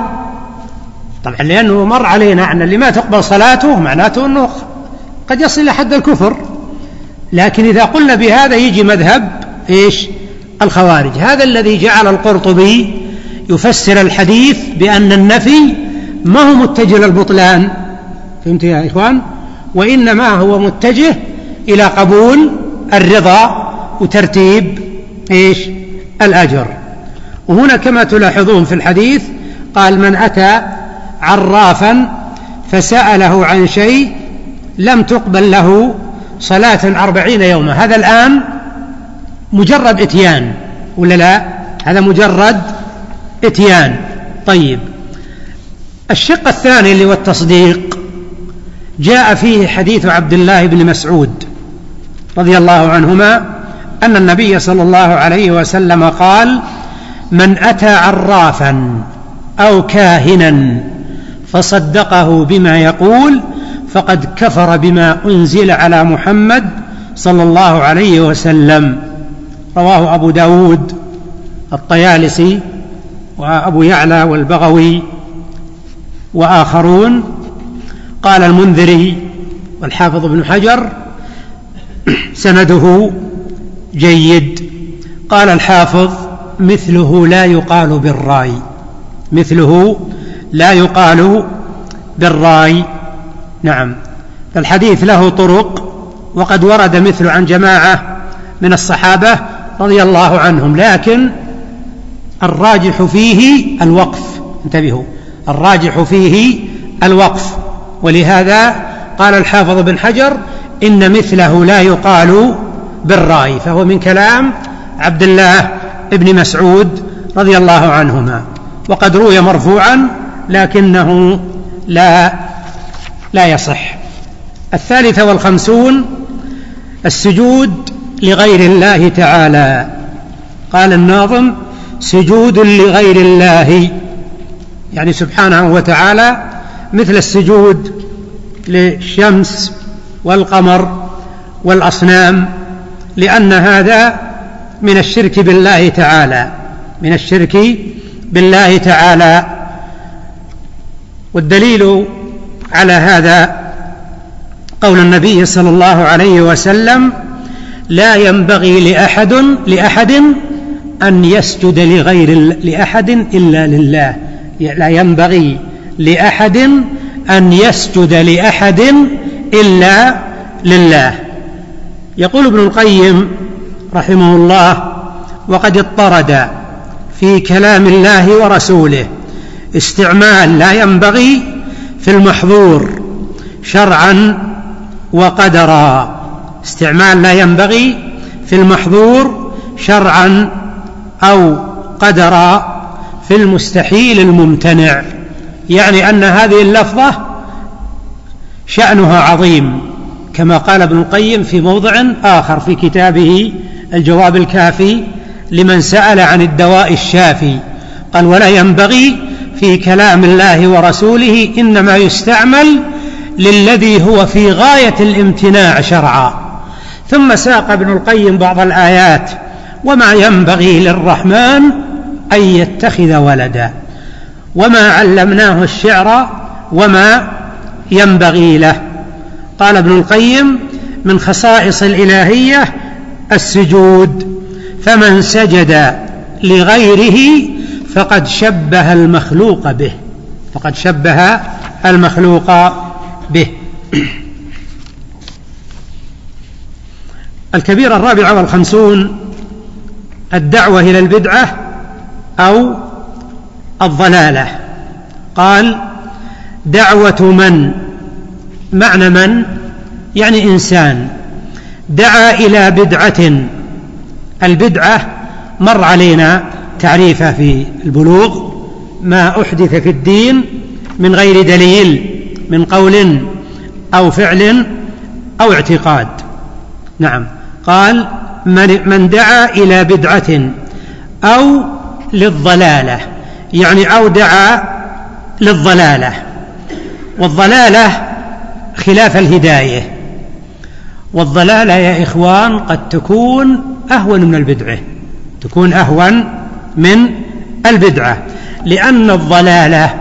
طبعا لأنه مر علينا أن اللي ما تقبل صلاته معناته أنه قد يصل إلى حد الكفر. لكن إذا قلنا بهذا يجي مذهب إيش؟ الخوارج. هذا الذي جعل القرطبي يفسر الحديث بأن النفي ما هو متجه للبطلان فهمت يا إخوان؟ وإنما هو متجه إلى قبول الرضا وترتيب إيش؟ الأجر. وهنا كما تلاحظون في الحديث قال من أتى عرافا فسأله عن شيء لم تقبل له صلاة أربعين يوما. هذا الآن مجرد إتيان ولا لا؟ هذا مجرد إتيان. طيب. الشق الثاني اللي هو التصديق جاء فيه حديث عبد الله بن مسعود رضي الله عنهما أن النبي صلى الله عليه وسلم قال من أتى عرافا أو كاهنا فصدقه بما يقول فقد كفر بما أنزل على محمد صلى الله عليه وسلم. رواه أبو داود الطيالسي وأبو يعلى والبغوي وآخرون قال المنذري والحافظ ابن حجر سنده جيد قال الحافظ مثله لا يقال بالرأي مثله لا يقال بالرأي نعم فالحديث له طرق وقد ورد مثل عن جماعة من الصحابة رضي الله عنهم لكن الراجح فيه الوقف. انتبهوا. الراجح فيه الوقف. ولهذا قال الحافظ بن حجر إن مثله لا يقال بالرأي فهو من كلام عبد الله بن مسعود رضي الله عنهما. وقد روي مرفوعا لكنه لا لا يصح. الثالثة والخمسون السجود لغير الله تعالى. قال الناظم سجود لغير الله. يعني سبحانه وتعالى مثل السجود للشمس والقمر والأصنام لأن هذا من الشرك بالله تعالى من الشرك بالله تعالى. والدليل على هذا قول النبي صلى الله عليه وسلم لا ينبغي لاحد لأحد أن يسجد لغير لأحد إلا لله. لا ينبغي لأحد أن يسجد لأحد إلا لله. يقول ابن القيم رحمه الله وقد اضطرد في كلام الله ورسوله استعمال لا ينبغي في المحظور شرعا وقدرا. استعمال لا ينبغي في المحظور شرعا أو قدرا في المستحيل الممتنع يعني أن هذه اللفظة شأنها عظيم كما قال ابن القيم في موضع آخر في كتابه الجواب الكافي لمن سأل عن الدواء الشافي قال ولا ينبغي في كلام الله ورسوله إنما يستعمل للذي هو في غاية الامتناع شرعا. ثم ساق ابن القيم بعض الآيات وما ينبغي للرحمن أن يتخذ ولدا. وما علمناه الشعر وما ينبغي له. قال ابن القيم من خصائص الإلهية السجود. فمن سجد لغيره فقد شبه المخلوق به. فقد شبه المخلوق به. الكبيرة الرابعة والخمسون الدعوة إلى البدعة أو الضلالة. قال دعوة من؟ معنى من؟ يعني إنسان. دعا إلى بدعة. البدعة مر علينا تعريفه في البلوغ ما أحدث في الدين من غير دليل من قول أو فعل أو اعتقاد. نعم. قال من, من دعا إلى بدعة أو للضلالة. يعني أو دعا للضلالة. والضلالة خلاف الهداية. والضلالة يا إخوان قد تكون أهون من البدعة. تكون أهون من البدعة. لأن الضلالة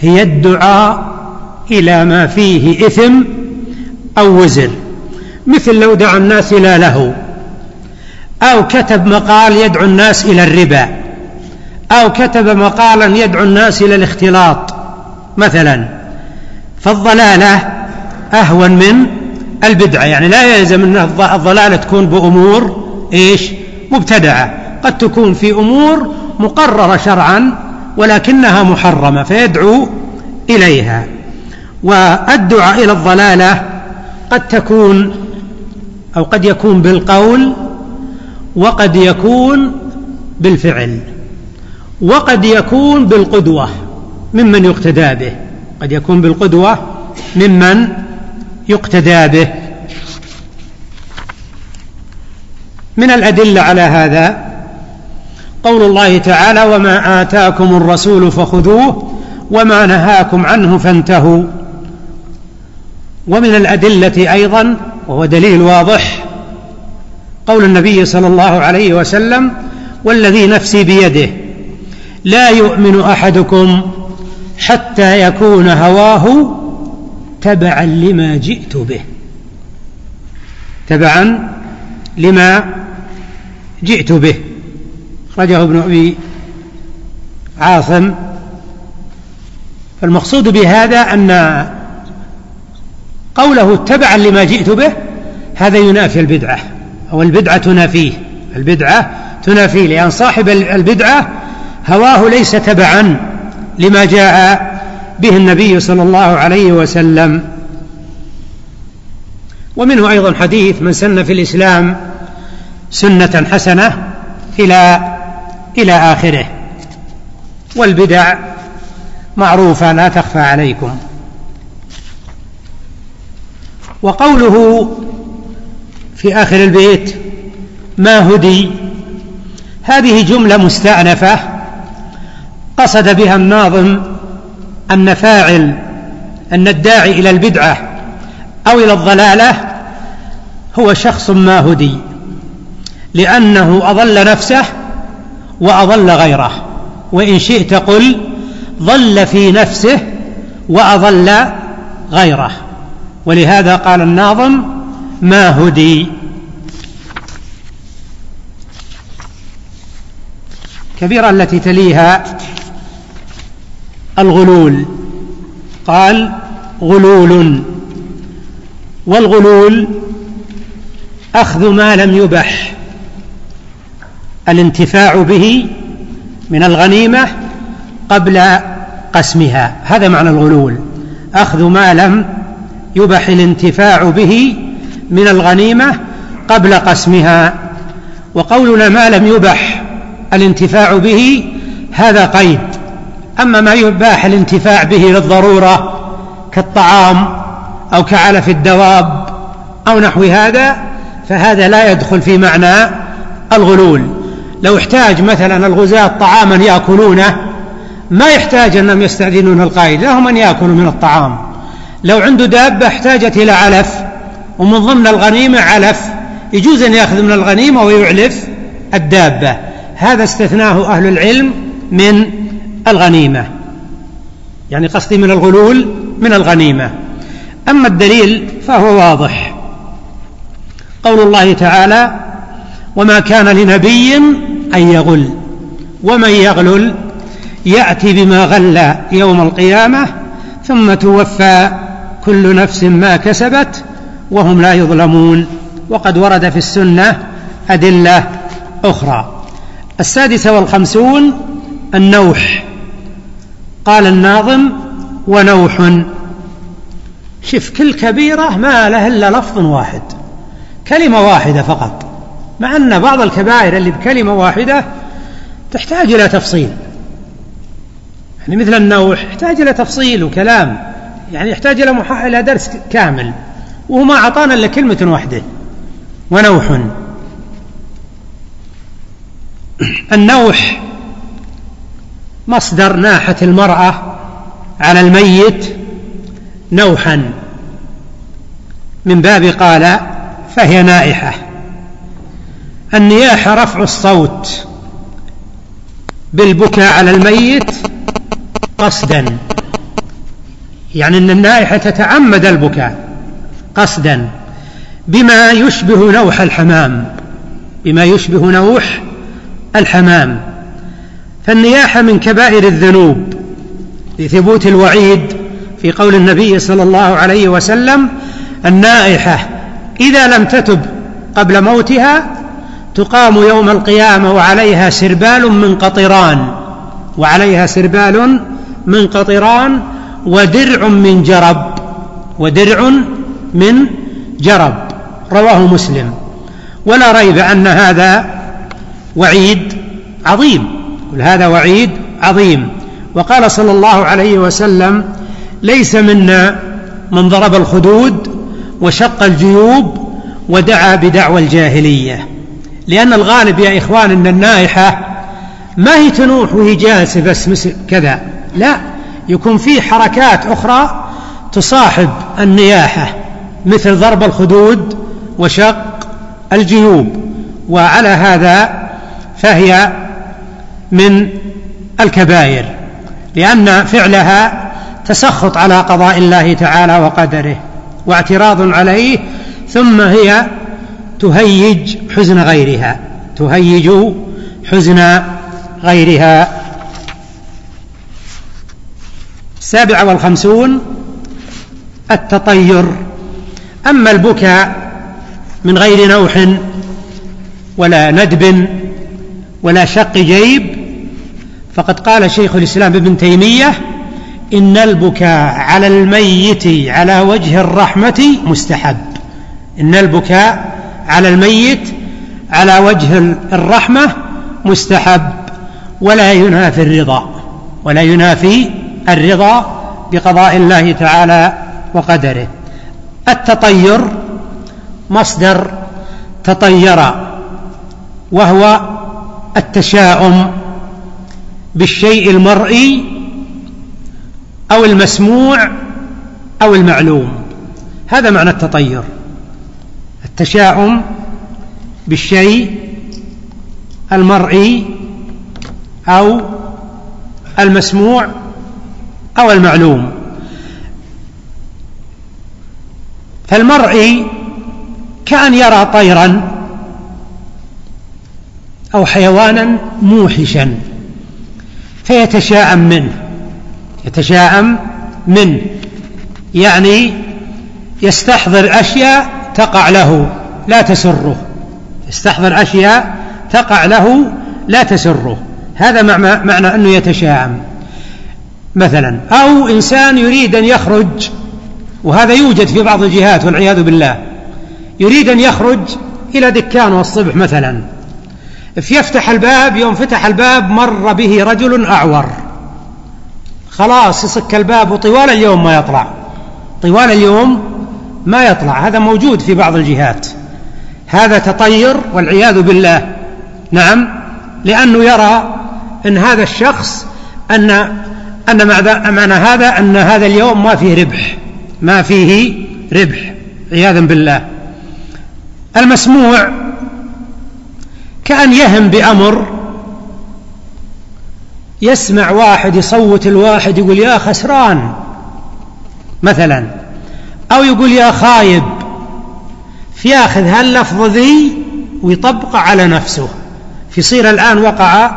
هي الدعاء إلى ما فيه إثم أو وزر مثل لو دعا الناس إلى له أو كتب مقال يدعو الناس إلى الربا. أو كتب مقالا يدعو الناس إلى الاختلاط مثلا. فالضلالة أهون من البدعة يعني لا يلزم أن الضلالة تكون بأمور إيش؟ مبتدعة. قد تكون في أمور مقررة شرعا ولكنها محرمة فيدعو إليها. والدعاء إلى الضلالة قد تكون أو قد يكون بالقول وقد يكون بالفعل وقد يكون بالقدوة ممن يقتدى به. قد يكون بالقدوة ممن يقتدى به. من الأدلة على هذا قول الله تعالى وما آتاكم الرسول فخذوه وما نهاكم عنه فانتهوا. ومن الأدلة أيضا وهو دليل واضح قول النبي صلى الله عليه وسلم والذي نفسي بيده لا يؤمن أحدكم حتى يكون هواه تبعا لما جئت به. تبعا لما جئت به. أخرجه ابن أبي عاصم. فالمقصود بهذا أن قوله تبعا لما جئت به هذا ينافي البدعة. أو البدعة تنافيه. البدعة تنافيه لأن صاحب البدعة هواه ليس تبعا لما جاء به النبي صلى الله عليه وسلم. ومنه أيضا حديث من سن في الإسلام سنة حسنة إلى إلى آخره. والبدع معروفة لا تخفى عليكم. وقوله في آخر البيت. ما هدي؟ هذه جملة مستأنفة. قصد بها الناظم أن فاعل أن الداعي إلى البدعة أو إلى الضلالة هو شخص ما هدي لأنه أضل نفسه وأضل غيره. وإن شئت قل ضل في نفسه وأضل غيره. ولهذا قال الناظم ما هدي. كبيرة التي تليها الغلول. قال غلول. والغلول أخذ ما لم يبح. الانتفاع به من الغنيمة قبل قسمها. هذا معنى الغلول. أخذ ما لم يبح الانتفاع به من الغنيمة قبل قسمها وقولنا ما لم يبح الانتفاع به هذا قيد. أما ما يباح الانتفاع به للضرورة كالطعام أو كعلف الدواب أو نحو هذا فهذا لا يدخل في معنى الغلول. لو احتاج مثلا الغزاة طعاما يأكلونه ما يحتاج أنهم يستأذنون القائد لهم أن يأكلوا من الطعام. لو عنده دابة احتاجت إلى علف ومن ضمن الغنيمة علف. يجوز أن يأخذ من الغنيمة ويعلف الدابة. هذا استثناه أهل العلم من الغنيمة. يعني قصدي من الغلول من الغنيمة. أما الدليل فهو واضح. قول الله تعالى وما كان لنبي أن يغل ومن يغلل يأتي بما غل يوم القيامة ثم توفى كل نفس ما كسبت وهم لا يظلمون. وقد ورد في السنة أدلة أخرى. السادسة والخمسون النوح. قال الناظم ونوح. شف كل كبيرة ما له إلا لفظ واحد كلمة واحدة فقط. مع أن بعض الكبائر اللي بكلمة واحدة تحتاج إلى تفصيل. يعني مثل النوح يحتاج إلى تفصيل وكلام يعني يحتاج إلى. إلى درس كامل. وهو ما أعطانا إلا كلمة واحدة. ونوح. النوح مصدر ناحة المرأة على الميت نوحا. من باب قال فهي نائحة. النياحة رفع الصوت بالبكاء على الميت قصدا. يعني أن النائحة تتعمد البكاء. قصدا بما يشبه نوح الحمام. بما يشبه نوح الحمام. فالنياحة من كبائر الذنوب لثبوت الوعيد في قول النبي صلى الله عليه وسلم النائحة إذا لم تتب قبل موتها تقام يوم القيامة وعليها سربال من قطران وعليها سربال من قطران ودرع من جرب ودرع من جرب رواه مسلم. ولا ريب أن هذا وعيد عظيم. هذا وعيد عظيم. وقال صلى الله عليه وسلم ليس منا من ضرب الخدود وشق الجيوب ودعا بدعوى الجاهلية. لأن الغالب يا إخوان أن النائحة ما هي تنوح وهي جالسة بس كذا. لا يكون فيه حركات أخرى تصاحب النياحة. مثل ضرب الخدود وشق الجيوب وعلى هذا فهي من الكبائر لأن فعلها تسخط على قضاء الله تعالى وقدره واعتراض عليه ثم هي تهيج حزن غيرها تهيج حزن غيرها. السابعة والخمسون التطير. أما البكاء من غير نوح ولا ندب ولا شق جيب فقد قال شيخ الإسلام ابن تيمية إن البكاء على الميت على وجه الرحمة مستحب. إن البكاء على الميت على وجه الرحمة مستحب ولا ينافي الرضا ولا ينافي الرضا بقضاء الله تعالى وقدره. التطير مصدر تطير وهو التشاؤم بالشيء المرئي أو المسموع أو المعلوم. هذا معنى التطير. التشاؤم بالشيء المرئي أو المسموع أو المعلوم. فالمرئي كأن يرى طيرا أو حيوانا موحشا فيتشاءم منه يتشاءم منه يعني يستحضر أشياء تقع له لا تسره يستحضر أشياء تقع له لا تسره هذا معنى أنه يتشاءم. مثلا أو إنسان يريد أن يخرج وهذا يوجد في بعض الجهات والعياذ بالله. يريد أن يخرج إلى دكان الصبح مثلا. فيفتح الباب يوم فتح الباب مر به رجل أعور. خلاص يصك الباب وطوال اليوم ما يطلع. طوال اليوم ما يطلع. هذا موجود في بعض الجهات. هذا تطير والعياذ بالله. نعم لأنه يرى أن هذا الشخص أن أن معنى هذا أن هذا اليوم ما فيه ربح. ما فيه ربح عياذا بالله. المسموع كأن يهم بأمر يسمع واحد يصوت الواحد يقول يا خسران مثلا أو يقول يا خايب فياخذ هاللفظ ذي ويطبقه على نفسه. فيصير الآن وقع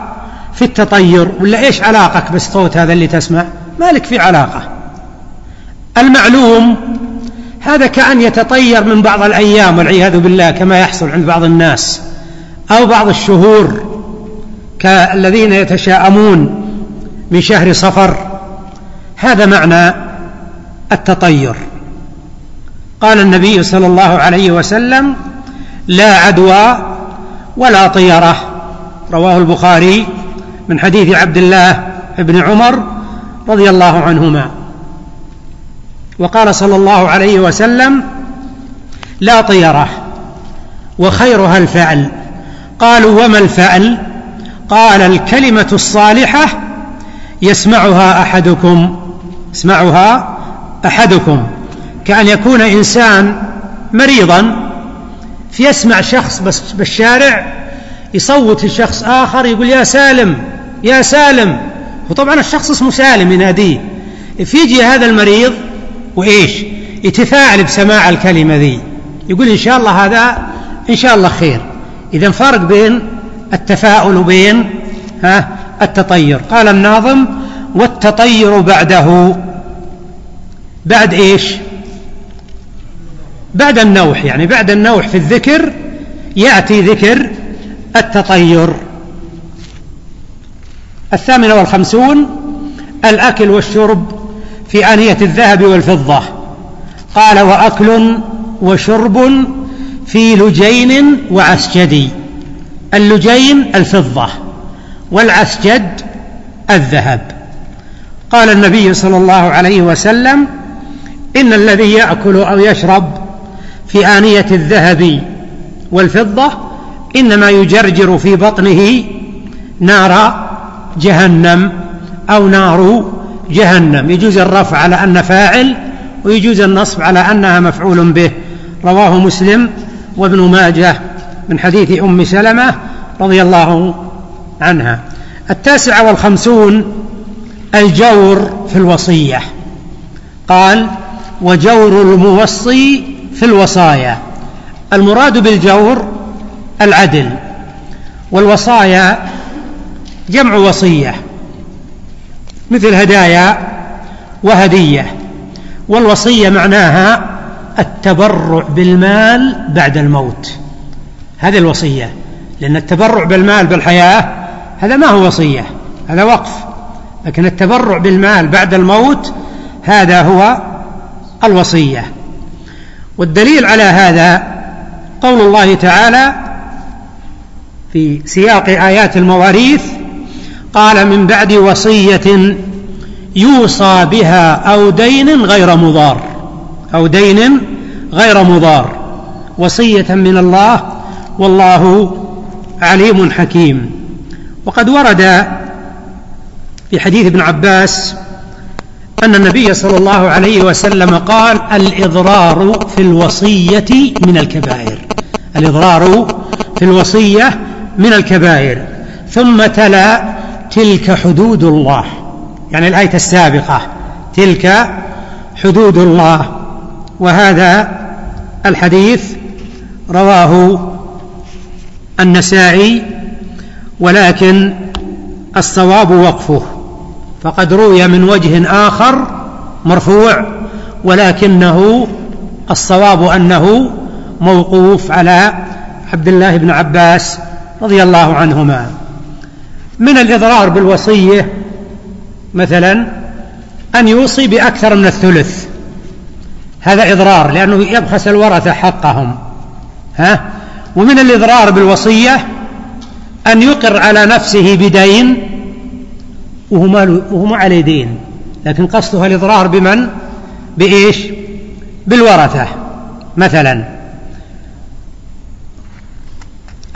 في التطير ولا إيش علاقك بالصوت هذا اللي تسمع؟ ما لك في علاقة. المعلوم هذا كأن يتطير من بعض الأيام والعياذ بالله كما يحصل عند بعض الناس أو بعض الشهور كالذين يتشاءمون من شهر صفر. هذا معنى التطير. قال النبي صلى الله عليه وسلم لا عدوى ولا طيرة رواه البخاري من حديث عبد الله بن عمر رضي الله عنهما. وقال صلى الله عليه وسلم لا طيرة وخيرها الفعل. قالوا وما الفعل؟ قال الكلمة الصالحة يسمعها أحدكم يسمعها أحدكم. كأن يكون إنسان مريضا فيسمع شخص بس بالشارع يصوت لشخص آخر يقول يا سالم يا سالم. وطبعا الشخص اسمه سالم يناديه. فيجي هذا المريض وإيش؟ يتفاعل بسماع الكلمة ذي. يقول إن شاء الله هذا إن شاء الله خير. إذا فرق بين التفاؤل وبين ها التطير. قال الناظم والتطير بعده. بعد إيش؟ بعد النوح. يعني بعد النوح في الذكر يأتي ذكر التطير. الثامنة والخمسون الأكل والشرب في آنية الذهب والفضة. قال وأكل وشرب في لجين وعسجد اللجين الفضة والعسجد الذهب. قال النبي صلى الله عليه وسلم إن الذي يأكل أو يشرب في آنية الذهب والفضة إنما يجرجر في بطنه نار جهنم أو نار جهنم. يجوز الرفع على أن فاعل ويجوز النصب على أنها مفعول به. رواه مسلم وابن ماجه من حديث أم سلمة رضي الله عنها. التاسعة والخمسون الجور في الوصية. قال وجور الموصي في الوصايا. المراد بالجور العدل والوصايا جمع وصية. مثل هدايا وهدية والوصية معناها التبرع بالمال بعد الموت. هذه الوصية لأن التبرع بالمال بالحياة هذا ما هو وصية هذا وقف. لكن التبرع بالمال بعد الموت هذا هو الوصية. والدليل على هذا قول الله تعالى في سياق آيات المواريث قال من بعد وصية يوصى بها أو دين غير مضار. أو دين غير مضار. وصية من الله والله عليم حكيم. وقد ورد في حديث ابن عباس أن النبي صلى الله عليه وسلم قال الإضرار في الوصية من الكبائر. الإضرار في الوصية من الكبائر. ثم تلا تلك حدود الله. يعني الآية السابقة تلك حدود الله. وهذا الحديث رواه النسائي ولكن الصواب وقفه. فقد روي من وجه آخر مرفوع ولكنه الصواب أنه موقوف على عبد الله بن عباس رضي الله عنهما. من الإضرار بالوصية مثلا أن يوصي بأكثر من الثلث. هذا إضرار لأنه يبخس الورثة حقهم. ها؟ ومن الإضرار بالوصية أن يقر على نفسه بدين وهو ما عليه دين. لكن قصدها الإضرار بمن؟ بإيش؟ بالورثة مثلا.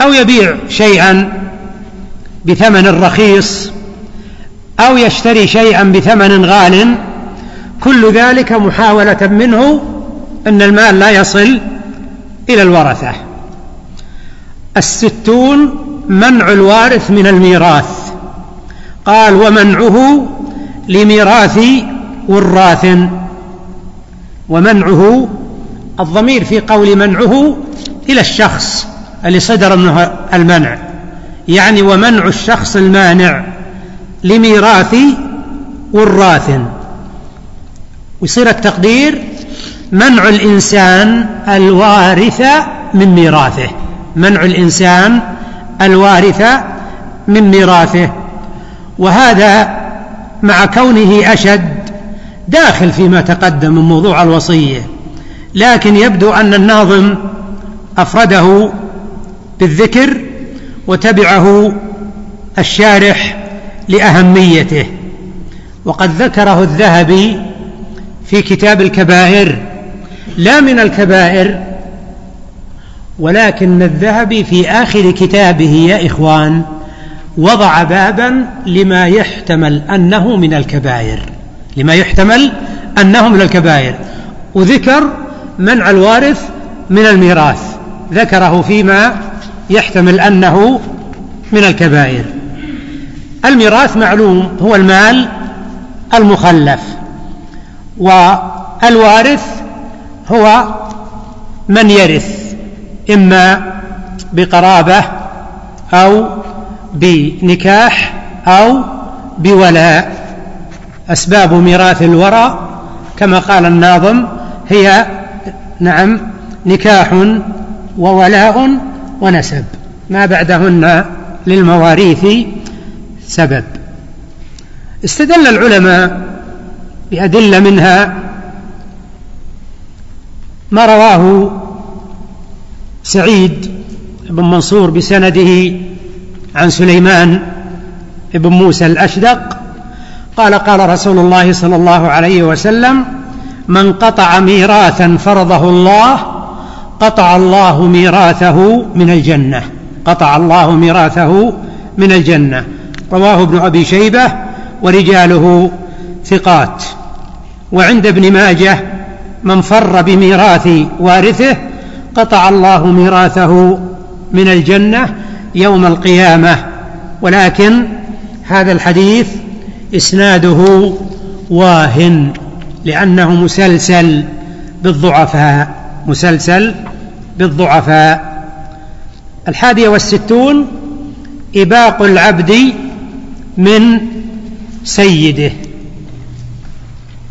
أو يبيع شيئا بثمن رخيص أو يشتري شيئا بثمن غال. كل ذلك محاولة منه أن المال لا يصل إلى الورثة. الستون منع الوارث من الميراث. قال ومنعه لميراث وراث. ومنعه الضمير في قول منعه إلى الشخص اللي صدر منه المنع. يعني ومنع الشخص المانع لميراث وراث. ويصير التقدير منع الإنسان الوارث من ميراثه. منع الإنسان الوارث من ميراثه. وهذا مع كونه أشد داخل فيما تقدم من موضوع الوصية. لكن يبدو أن الناظم أفرده بالذكر وتبعه الشارح لأهميته. وقد ذكره الذهبي في كتاب الكبائر. لا من الكبائر ولكن الذهبي في آخر كتابه يا إخوان وضع بابا لما يحتمل أنه من الكبائر. لما يحتمل أنه من الكبائر. وذكر منع الوارث من الميراث. ذكره فيما يحتمل أنه من الكبائر. الميراث معلوم هو المال المخلف. والوارث هو من يرث إما بقرابة أو بنكاح أو بولاء. أسباب ميراث الورى كما قال الناظم هي نعم نكاح وولاء ونسب. ما بعدهن للمواريث سبب. استدل العلماء بأدلة منها ما رواه سعيد بن منصور بسنده عن سليمان بن موسى الأشدق قال قال رسول الله صلى الله عليه وسلم من قطع ميراثا فرضه الله قطع الله ميراثه من الجنة. قطع الله ميراثه من الجنة. رواه ابن أبي شيبة ورجاله ثقات. وعند ابن ماجه من فر بميراث وارثه قطع الله ميراثه من الجنة يوم القيامة. ولكن هذا الحديث إسناده واهن لأنه مسلسل بالضعفاء. مسلسل بالضعفاء. الحادية والستون إباق العبد من سيده.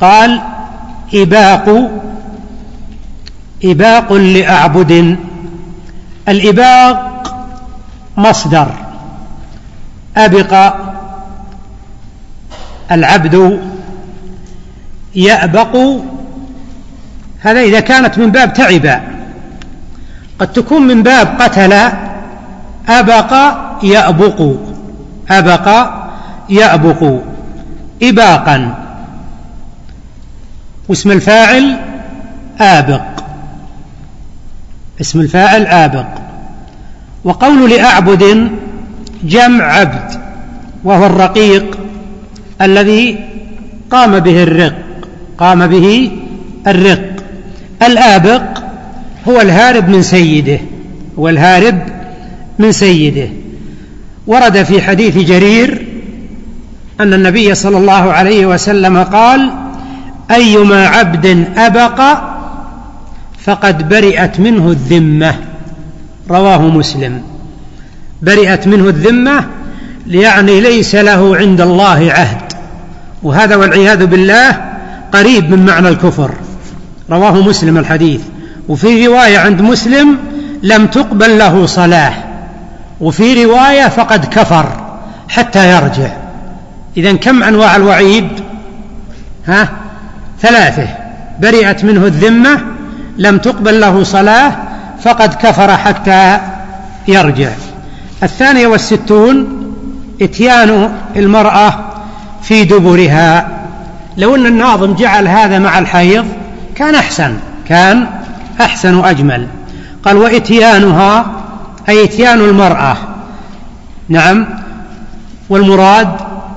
قال إباق إباق لأعبد. الإباق مصدر. أبق العبد يأبق. هذا إذا كانت من باب تعب. قد تكون من باب قتل أبق يأبق أبق يأبق. إباقا. واسم الفاعل آبق. اسم الفاعل آبق. وقول لأعبد جمع عبد وهو الرقيق الذي قام به الرق قام به الرق. الآبق هو الهارب من سيده هو الهارب من سيده. ورد في حديث جرير أن النبي صلى الله عليه وسلم قال أيما عبد أبق فقد برئت منه الذمة. رواه مسلم. برئت منه الذمة يعني ليس له عند الله عهد. وهذا والعياذ بالله قريب من معنى الكفر. رواه مسلم الحديث. وفي رواية عند مسلم لم تقبل له صلاة وفي رواية فقد كفر حتى يرجع. إذا كم أنواع الوعيد؟ ها؟ ثلاثة. برئت منه الذمة لم تقبل له صلاة فقد كفر حتى يرجع. الثانية والستون إتيان المرأة في دبرها. لو أن الناظم جعل هذا مع الحيض كان أحسن. كان أحسن وأجمل. قال وإتيانها أي إتيان المرأة. نعم. والمراد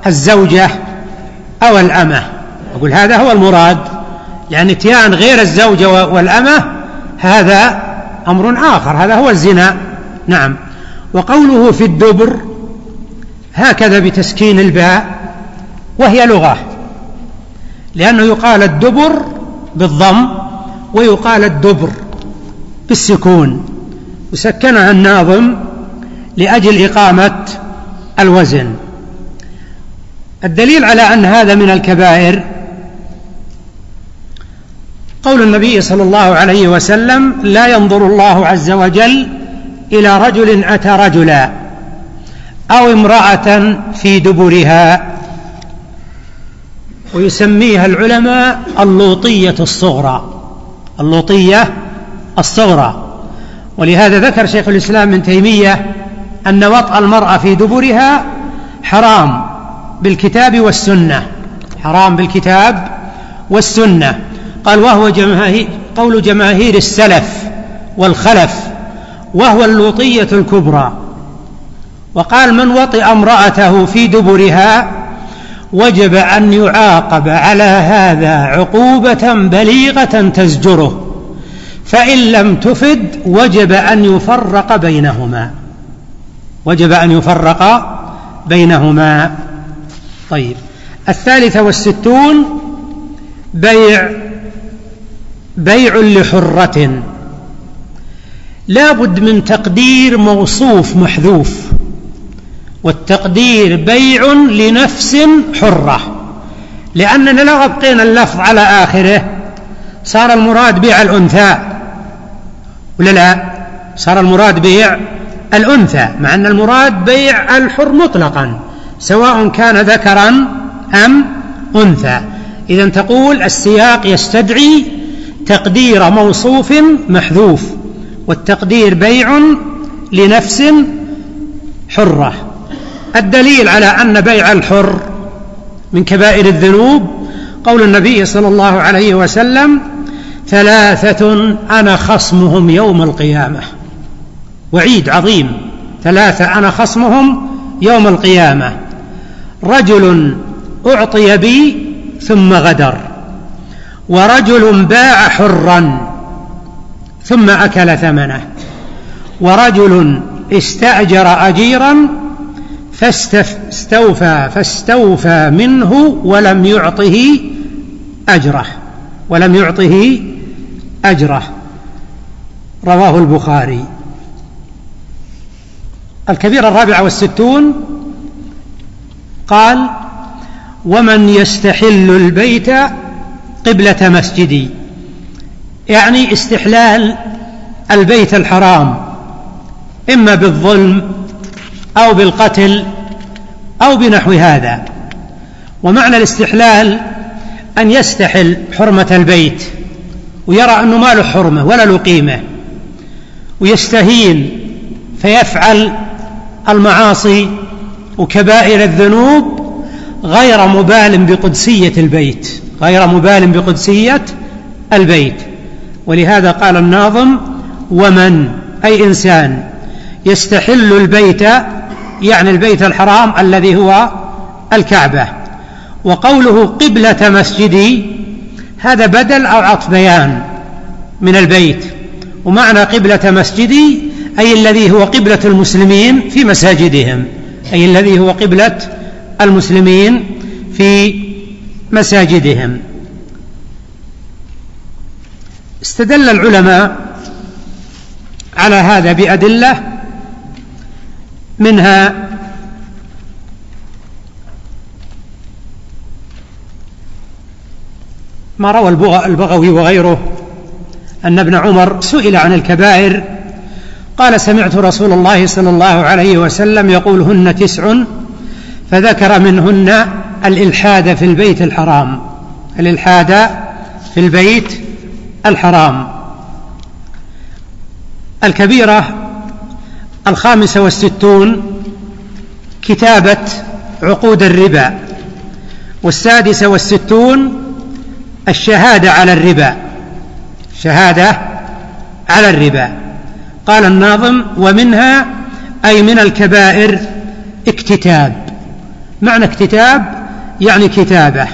الزوجة أو الأمة. أقول هذا هو المراد. لأن إتيان غير الزوجة والأمة هذا أمر آخر. هذا هو الزنا. نعم. وقوله في الدبر هكذا بتسكين الباء وهي لغة. لأنه يقال الدبر بالضم. ويقال الدبر بالسكون وسكنها الناظم لأجل إقامة الوزن. الدليل على أن هذا من الكبائر قول النبي صلى الله عليه وسلم لا ينظر الله عز وجل إلى رجل أتى رجلا أو امرأة في دبرها. ويسميها العلماء اللوطية الصغرى. اللوطية الصغرى. ولهذا ذكر شيخ الإسلام ابن تيمية أن وطأ المرأة في دبرها حرام بالكتاب والسنة. حرام بالكتاب والسنة. قال وهو جماهير قول جماهير السلف والخلف وهو اللوطية الكبرى. وقال من وطئ امرأته في دبرها وجب أن يعاقب على هذا عقوبة بليغة تزجره. فإن لم تفد وجب أن يفرق بينهما. وجب أن يفرق بينهما. طيب. الثالثة والستون بيع بيع لحرة. لا بد من تقدير موصوف محذوف. والتقدير بيع لنفس حرة. لأننا لو أبقينا اللفظ على آخره صار المراد بيع الأنثى. ولا لا؟ صار المراد بيع الأنثى مع أن المراد بيع الحر مطلقا سواء كان ذكرا أم أنثى. إذا تقول السياق يستدعي تقدير موصوف محذوف والتقدير بيع لنفس حرة. الدليل على أن بيع الحر من كبائر الذنوب قول النبي صلى الله عليه وسلم ثلاثة أنا خصمهم يوم القيامة. وعيد عظيم. ثلاثة أنا خصمهم يوم القيامة. رجل أعطي بي ثم غدر. ورجل باع حرا ثم أكل ثمنه. ورجل استأجر أجيرا فاستوفى فاستوفى منه ولم يعطه أجره ولم يعطه أجره. رواه البخاري. الكبيرة الرابعة والستون قال ومن يستحل البيت قبلة مسجدي. يعني استحلال البيت الحرام إما بالظلم أو بالقتل أو بنحو هذا. ومعنى الاستحلال أن يستحل حرمة البيت ويرى أنه ما له حرمة ولا له قيمة ويستهين فيفعل المعاصي وكبائر الذنوب غير مبال بقدسية البيت غير مبال بقدسية البيت. ولهذا قال الناظم ومن أي إنسان يستحل البيت يعني البيت الحرام الذي هو الكعبة. وقوله قبلة مسجدي هذا بدل أو عطف بيان من البيت. ومعنى قبلة مسجدي أي الذي هو قبلة المسلمين في مساجدهم أي الذي هو قبلة المسلمين في مساجدهم. استدل العلماء على هذا بأدلة منها ما روى البغوي وغيره أن ابن عمر سئل عن الكبائر قال سمعت رسول الله صلى الله عليه وسلم يقول هن تسع فذكر منهن الإلحاد في البيت الحرام. الإلحاد في البيت الحرام. الكبيرة الخامسة والستون كتابة عقود الربا والسادسة والستون الشهادة على الربا شهادة على الربا. قال الناظم ومنها أي من الكبائر اكتتاب. معنى اكتتاب يعني كتابة.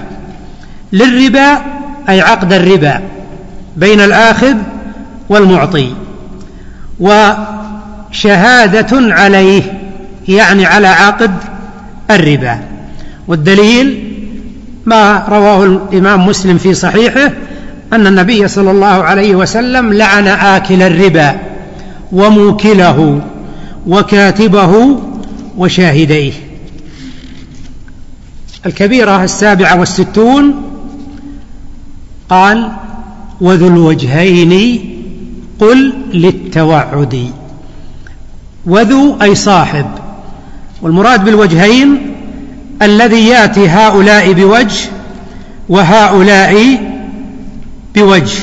للربا أي عقد الربا بين الآخذ والمعطي. وشهادة عليه يعني على عقد الربا. والدليل ما رواه الإمام مسلم في صحيحه أن النبي صلى الله عليه وسلم لعن آكل الربا وموكله وكاتبه وشاهديه. الكبيرة السابعة والستون قال وذو الوجهين قل للتوعد. وذو أي صاحب. والمراد بالوجهين الذي يأتي هؤلاء بوجه وهؤلاء بوجه.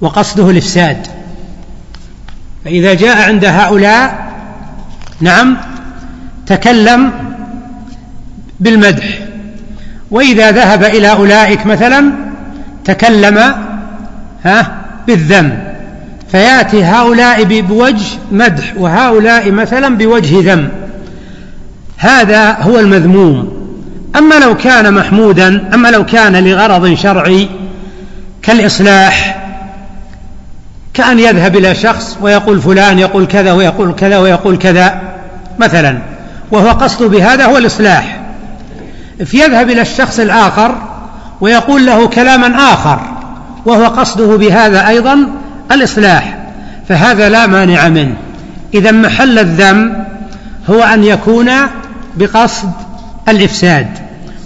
وقصده الإفساد. فإذا جاء عند هؤلاء نعم تكلم بالمدح. وإذا ذهب إلى أولئك مثلا تكلم ها بالذم. فياتي هؤلاء بوجه مدح وهؤلاء مثلا بوجه ذم. هذا هو المذموم. أما لو كان محمودا أما لو كان لغرض شرعي كالإصلاح كأن يذهب إلى شخص ويقول فلان يقول كذا ويقول كذا ويقول كذا مثلا. وهو قصده بهذا هو الإصلاح. فيذهب إلى الشخص الآخر ويقول له كلاما آخر وهو قصده بهذا أيضا الإصلاح فهذا لا مانع منه. إذا محل الذم هو أن يكون بقصد الإفساد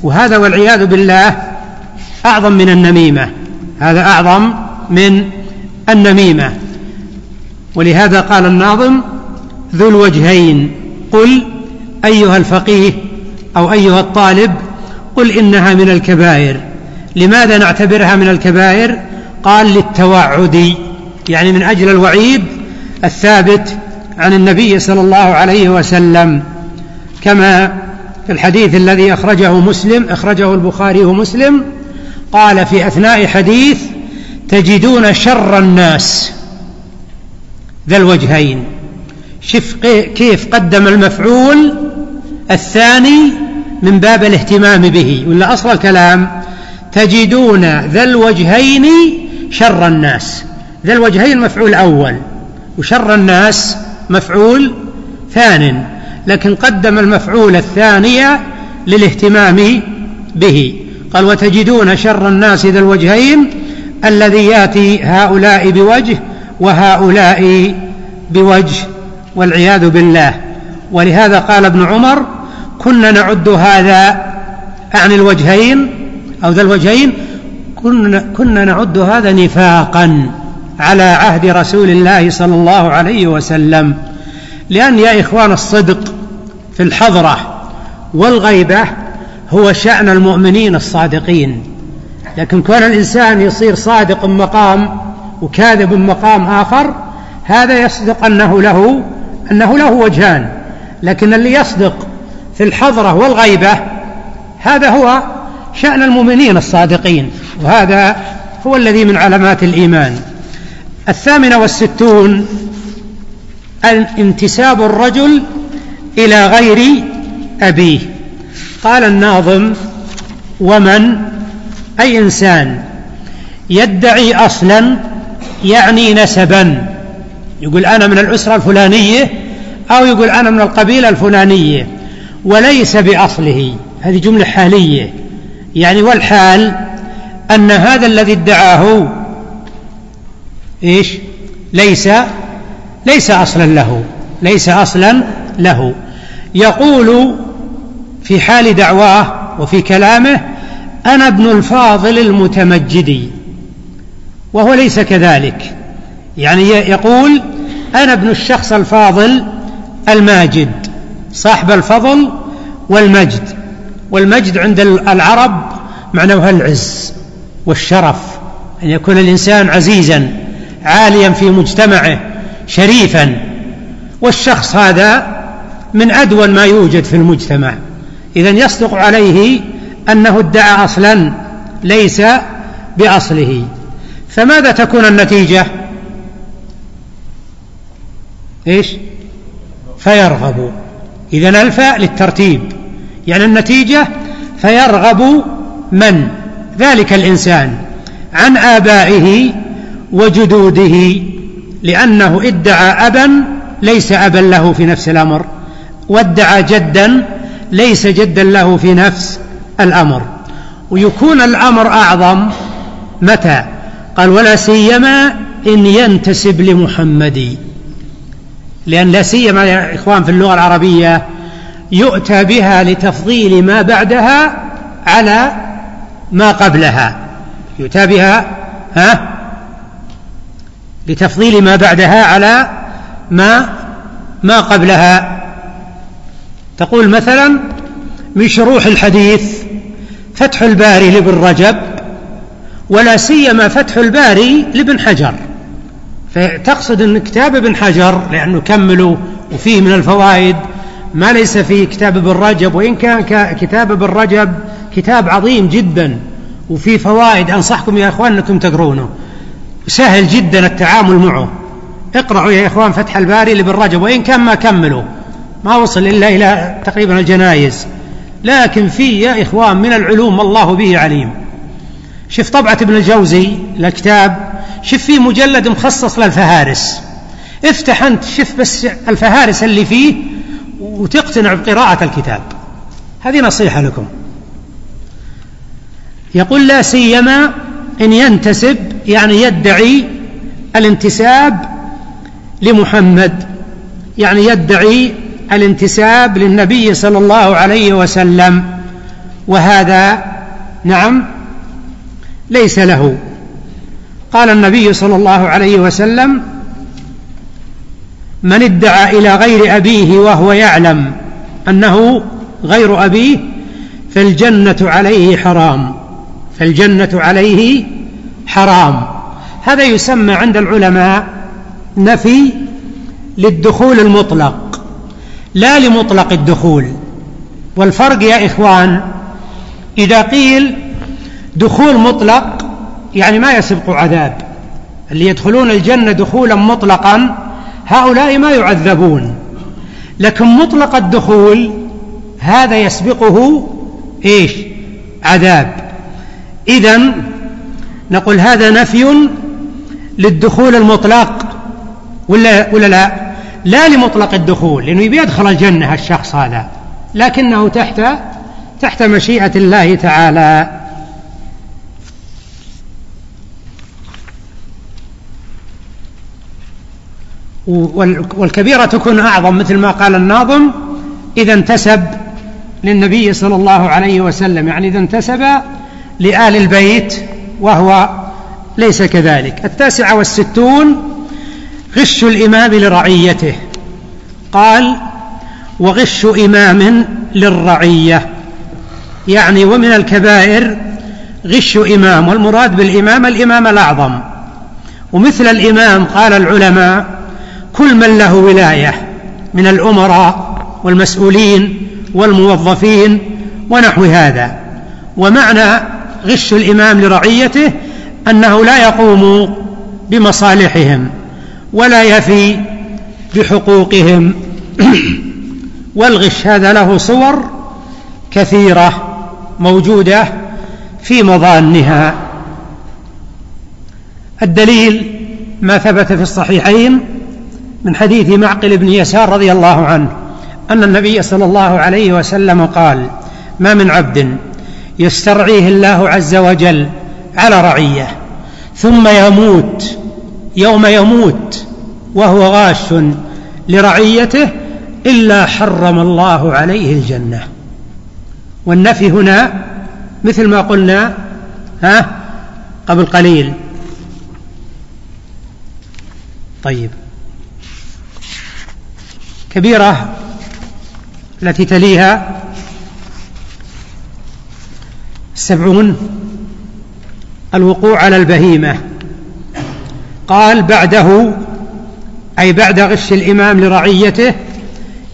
وهذا والعياذ بالله أعظم من النميمة. هذا أعظم من النميمة. ولهذا قال الناظم ذو الوجهين قل أيها الفقيه أو أيها الطالب قل إنها من الكبائر. لماذا نعتبرها من الكبائر؟ قال للتوعد يعني من أجل الوعيد الثابت عن النبي صلى الله عليه وسلم كما في الحديث الذي أخرجه مسلم أخرجه البخاري ومسلم قال في أثناء حديث تجدون شر الناس ذا الوجهين. شف كيف قدم المفعول الثاني من باب الاهتمام به ولا أصل الكلام تجدون ذا الوجهين شر الناس. ذا الوجهين مفعول أول وشر الناس مفعول ثان لكن قدم المفعول الثاني للاهتمام به. قال وتجدون شر الناس ذا الوجهين الذي يأتي هؤلاء بوجه وهؤلاء بوجه والعياذ بالله. ولهذا قال ابن عمر كنا نعد هذا عن الوجهين أو ذا الوجهين كنا, كنا نعد هذا نفاقا. على عهد رسول الله صلى الله عليه وسلم. لأن يا إخوان الصدق في الحضرة والغيبة هو شأن المؤمنين الصادقين. لكن كون الإنسان يصير صادق مقام وكاذب مقام آخر هذا يصدق أنه له أنه له وجهان. لكن اللي يصدق في الحضرة والغيبة هذا هو شأن المؤمنين الصادقين. وهذا هو الذي من علامات الإيمان. الثامنة والستون انتساب الرجل إلى غير أبيه. قال الناظم ومن؟ أي إنسان. يدعي أصلا يعني نسبا. يقول أنا من الأسرة الفلانية أو يقول أنا من القبيلة الفلانية. وليس بأصله. هذه جملة حالية. يعني والحال أن هذا الذي ادعاه إيش؟ ليس ليس أصلا له. ليس أصلا له. يقول في حال دعواه وفي كلامه أنا ابن الفاضل المتمجد وهو ليس كذلك. يعني يقول أنا ابن الشخص الفاضل الماجد صاحب الفضل والمجد. والمجد عند العرب معناه العز والشرف أن يكون الإنسان عزيزا. عاليا في مجتمعه شريفا. والشخص هذا من أدون ما يوجد في المجتمع. إذا يصدق عليه أنه ادعى أصلا ليس بأصله. فماذا تكون النتيجة؟ إيش؟ فيرغب. إذا الفاء للترتيب. يعني النتيجة فيرغب من؟ ذلك الإنسان. عن آبائه وجدوده لأنه ادعى أبا ليس أبا له في نفس الأمر وادعى جدا ليس جدا له في نفس الأمر. ويكون الأمر أعظم متى؟ قال ولا سيما إن ينتسب لمحمد. لأن لا سيما يا إخوان في اللغة العربية يؤتى بها لتفضيل ما بعدها على ما قبلها. يؤتى بها ها؟ لتفضيل ما بعدها على ما ما قبلها. تقول مثلا من شروح الحديث فتح الباري لابن رجب ولا سيما فتح الباري لابن حجر. فتقصد إن كتاب ابن حجر لأنه كملوا وفيه من الفوائد ما ليس في كتاب ابن رجب وإن كان كتاب ابن رجب كتاب عظيم جدا وفي فوائد أنصحكم يا إخوان أنكم تقرونه. سهل جدا التعامل معه. اقرأوا يا إخوان فتح الباري لابن رجب وإن كان ما كملوا. ما وصل إلا إلى تقريبا الجنايز. لكن في يا إخوان من العلوم الله به عليم. شوف طبعة ابن الجوزي الكتاب. شوف فيه مجلد مخصص للفهارس. افتح أنت شوف بس الفهارس اللي فيه وتقتنع بقراءة الكتاب. هذه نصيحة لكم. يقول لا سيما إن ينتسب يعني يدعي الانتساب لمحمد يعني يدعي الانتساب للنبي صلى الله عليه وسلم. وهذا نعم ليس له. قال النبي صلى الله عليه وسلم من ادعى إلى غير أبيه وهو يعلم أنه غير أبيه فالجنة عليه حرام. فالجنه عليه حرام. هذا يسمى عند العلماء نفي للدخول المطلق لا لمطلق الدخول. والفرق يا إخوان إذا قيل دخول مطلق يعني ما يسبق عذاب. اللي يدخلون الجنة دخولا مطلقا هؤلاء ما يعذبون. لكن مطلق الدخول هذا يسبقه إيش؟ عذاب. اذا نقول هذا نفي للدخول المطلق ولا ولا لا؟ لا لمطلق الدخول لأنه يبي يدخل الجنة الشخص هذا لكنه تحت تحت مشيئة الله تعالى والكبيرة تكون أعظم مثل ما قال الناظم إذا انتسب للنبي صلى الله عليه وسلم يعني إذا انتسب لآل البيت وهو ليس كذلك. التاسعة والستون غش الإمام لرعيته. قال وغش إمام للرعية. يعني ومن الكبائر غش إمام والمراد بالإمام الإمام الأعظم. ومثل الإمام قال العلماء كل من له ولاية من الأمراء والمسؤولين والموظفين ونحو هذا. ومعنى غش الإمام لرعيته أنه لا يقوم بمصالحهم ولا يفي بحقوقهم. والغش هذا له صور كثيرة موجودة في مظانها. الدليل ما ثبت في الصحيحين من حديث معقل بن يسار رضي الله عنه أن النبي صلى الله عليه وسلم قال ما من عبد يسترعيه الله عز وجل على رعية ثم يموت يوم يموت وهو غاش لرعيته إلا حرم الله عليه الجنة. والنفي هنا مثل ما قلنا ها قبل قليل. طيب. كبيرة التي تليها السبعون الوقوع على البهيمة. قال بعده أي بعد غش الإمام لرعيته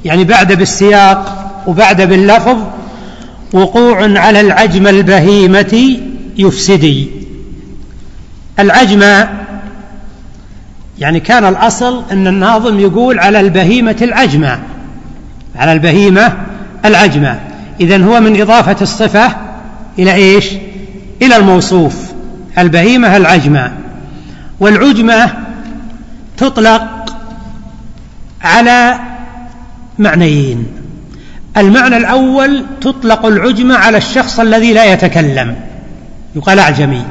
يعني بعد بالسياق وبعد باللفظ وقوع على العجم البهيمة يفسدي. العجمة يعني كان الأصل أن الناظم يقول على البهيمة العجمة. على البهيمة العجمة. إذن هو من إضافة الصفة إلى إيش؟ إلى الموصوف. البهيمة العجمة. والعجمة تطلق على معنيين. المعنى الأول تطلق العجمة على الشخص الذي لا يتكلم. يقال أعجمي.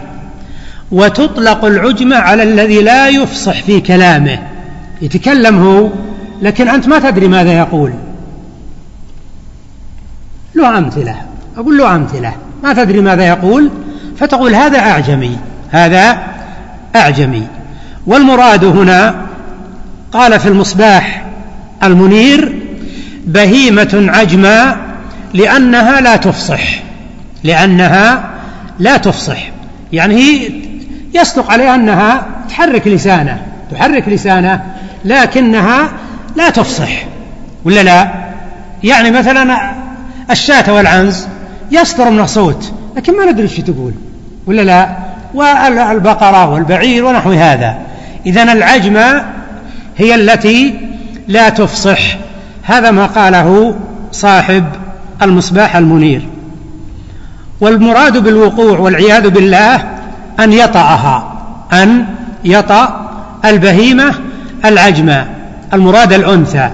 وتطلق العجمة على الذي لا يفصح في كلامه. يتكلم هو لكن أنت ما تدري ماذا يقول. له أمثلة. أقول له أمثلة. ما تدري ماذا يقول؟ فتقول هذا أعجمي هذا أعجمي. والمراد هنا قال في المصباح المنير بهيمة عجماء لأنها لا تفصح لأنها لا تفصح. يعني هي يصدق عليها أنها تحرك لسانه تحرك لسانه لكنها لا تفصح. ولا لا؟ يعني مثلا الشاة والعنز. يصدر من صوت لكن ما ندري إيش تقول. ولا لا؟ والبقرة والبعير ونحو هذا. إذا العجمة هي التي لا تفصح. هذا ما قاله صاحب المصباح المنير. والمراد بالوقوع والعياذ بالله أن يطأها أن يطأ البهيمة العجمة المراد الأنثى.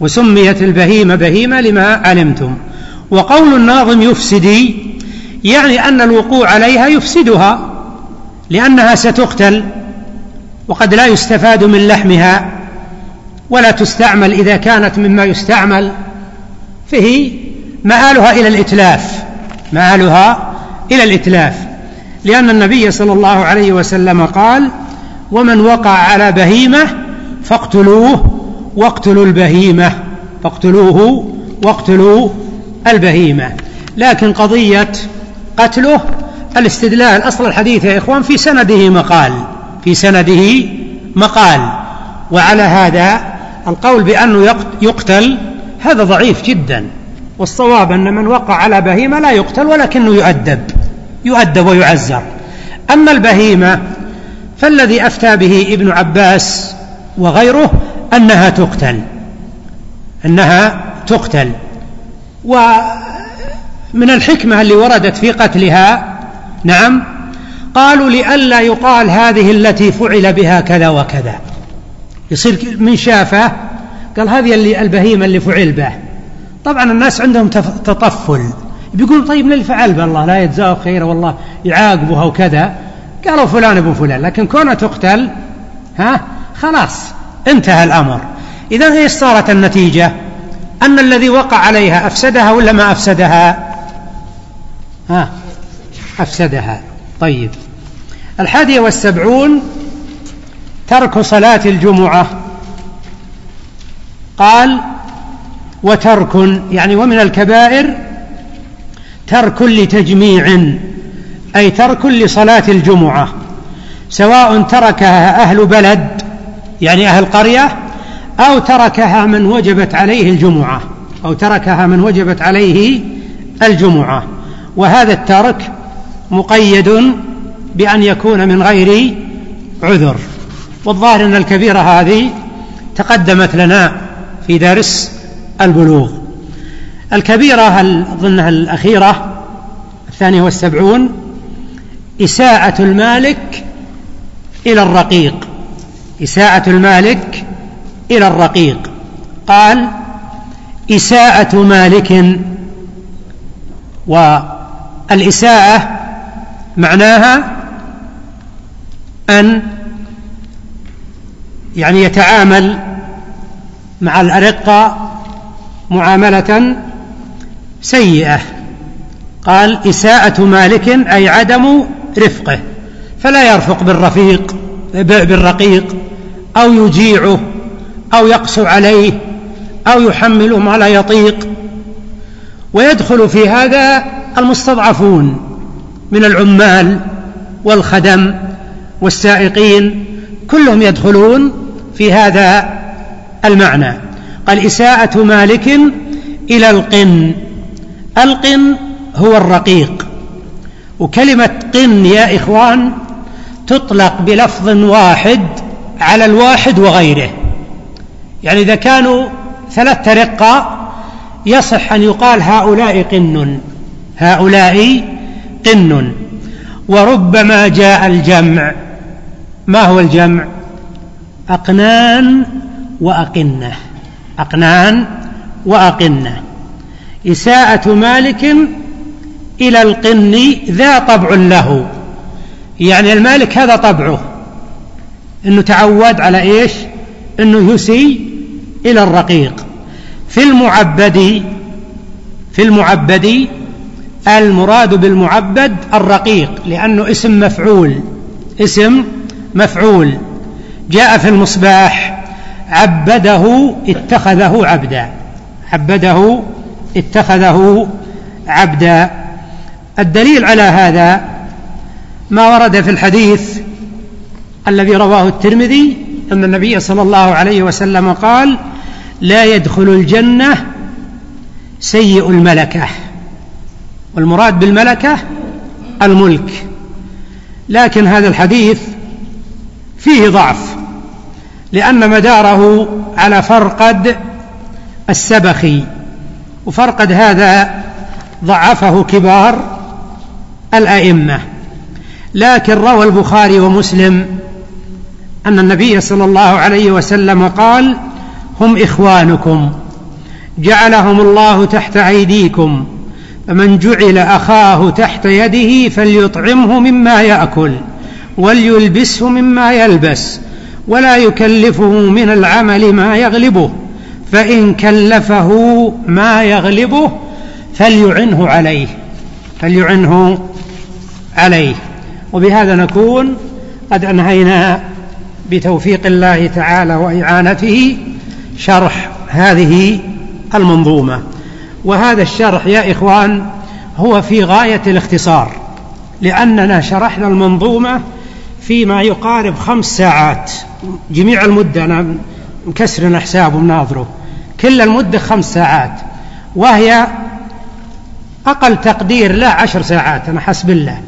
وسميت البهيمة بهيمة لما علمتم. وقول الناظم يفسدي يعني أن الوقوع عليها يفسدها لأنها ستقتل وقد لا يستفاد من لحمها ولا تستعمل إذا كانت مما يستعمل فهي مآلها إلى الإتلاف مآلها إلى الإتلاف لأن النبي صلى الله عليه وسلم قال ومن وقع على بهيمة فاقتلوه واقتلوا البهيمة فاقتلوه واقتلوا البهيمة. لكن قضية قتله الاستدلال أصل الحديث يا إخوان في سنده مقال في سنده مقال. وعلى هذا القول بأنه يقتل هذا ضعيف جدا. والصواب أن من وقع على بهيمة لا يقتل ولكنه يؤدب يؤدب ويعزر. أما البهيمة فالذي أفتى به ابن عباس وغيره أنها تقتل أنها تقتل. ومن الحكمة اللي وردت في قتلها نعم قالوا لئلا يقال هذه التي فعل بها كذا وكذا. يصير من شافه قال هذه اللي البهيمة اللي فعل به. طبعا الناس عندهم تطفل. بيقولوا طيب اللي فعل به الله لا يجزاه خير والله يعاقبها وكذا. قالوا فلان ابن فلان لكن كونها تقتل ها خلاص انتهى الأمر. إذا إيش صارت النتيجة. أن الذي وقع عليها أفسدها ولا ما أفسدها؟ ها أفسدها. طيب. الحادية والسبعون ترك صلاة الجمعة. قال وترك يعني ومن الكبائر ترك لتجميع أي ترك لصلاة الجمعة سواء تركها أهل بلد يعني أهل قرية أو تركها من وجبت عليه الجمعة أو تركها من وجبت عليه الجمعة. وهذا الترك مقيد بأن يكون من غير عذر. والظاهر أن الكبيرة هذه تقدمت لنا في درس البلوغ. الكبيرة أظنها الأخيرة الثانية والسبعون؟ إساءة المالك إلى الرقيق. إساءة المالك إلى الرقيق. قال إساءة مالك والإساءة معناها أن يعني يتعامل مع الأرقة معاملة سيئة. قال إساءة مالك أي عدم رفقه فلا يرفق بالرفيق بالرقيق أو يجيعه. أو يقسو عليه أو يحمله ما لا يطيق. ويدخل في هذا المستضعفون من العمال والخدم والسائقين كلهم يدخلون في هذا المعنى. قال إساءة مالك إلى القن. القن هو الرقيق. وكلمة قن يا إخوان تطلق بلفظ واحد على الواحد وغيره. يعني إذا كانوا ثلاثة رقة يصح أن يقال هؤلاء قن هؤلاء قن وربما جاء الجمع. ما هو الجمع؟ أقنان وأقنة. أقنان وأقنة. إساءة مالك إلى القن ذا طبع له. يعني المالك هذا طبعه. إنه تعود على إيش؟ إنه يسيء إلى الرقيق. في المعبد في المعبد المراد بالمعبد الرقيق لأنه اسم مفعول اسم مفعول. جاء في المصباح عبده اتخذه عبدا. عبده اتخذه عبدا. الدليل على هذا ما ورد في الحديث الذي رواه الترمذي أن النبي صلى الله عليه وسلم قال لا يدخل الجنة سيء الملكة. والمراد بالملكة الملك. لكن هذا الحديث فيه ضعف لأن مداره على فرقد السبخي وفرقد هذا ضعفه كبار الأئمة. لكن روى البخاري ومسلم أن النبي صلى الله عليه وسلم قال هم إخوانكم جعلهم الله تحت أيديكم فمن جعل أخاه تحت يده فليطعمه مما يأكل وليلبسه مما يلبس ولا يكلفه من العمل ما يغلبه فإن كلفه ما يغلبه فليعنه عليه فليعنه عليه. وبهذا نكون قد أنهينا بتوفيق الله تعالى وإعانته شرح هذه المنظومة. وهذا الشرح يا إخوان هو في غاية الاختصار لأننا شرحنا المنظومة فيما يقارب خمس ساعات. جميع المدة أنا مكسرنا حساب ومناظره كل المدة خمس ساعات وهي أقل تقدير لا عشر ساعات أنا حسب الله.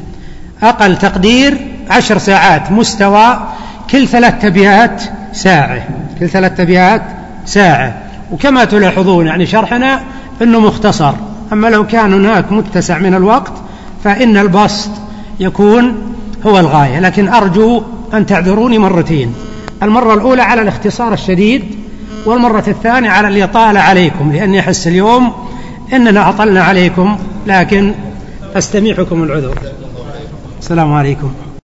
أقل تقدير عشر ساعات مستوى كل ثلاث أبيات ساعة كل ثلاث أبيات ساعة. وكما تلاحظون يعني شرحنا أنه مختصر. أما لو كان هناك متسع من الوقت فإن البسط يكون هو الغاية. لكن أرجو أن تعذروني مرتين. المرة الأولى على الاختصار الشديد والمرة الثانية على الإطالة عليكم لأني أحس اليوم إننا أطلنا عليكم لكن أستميحكم العذر. السلام عليكم.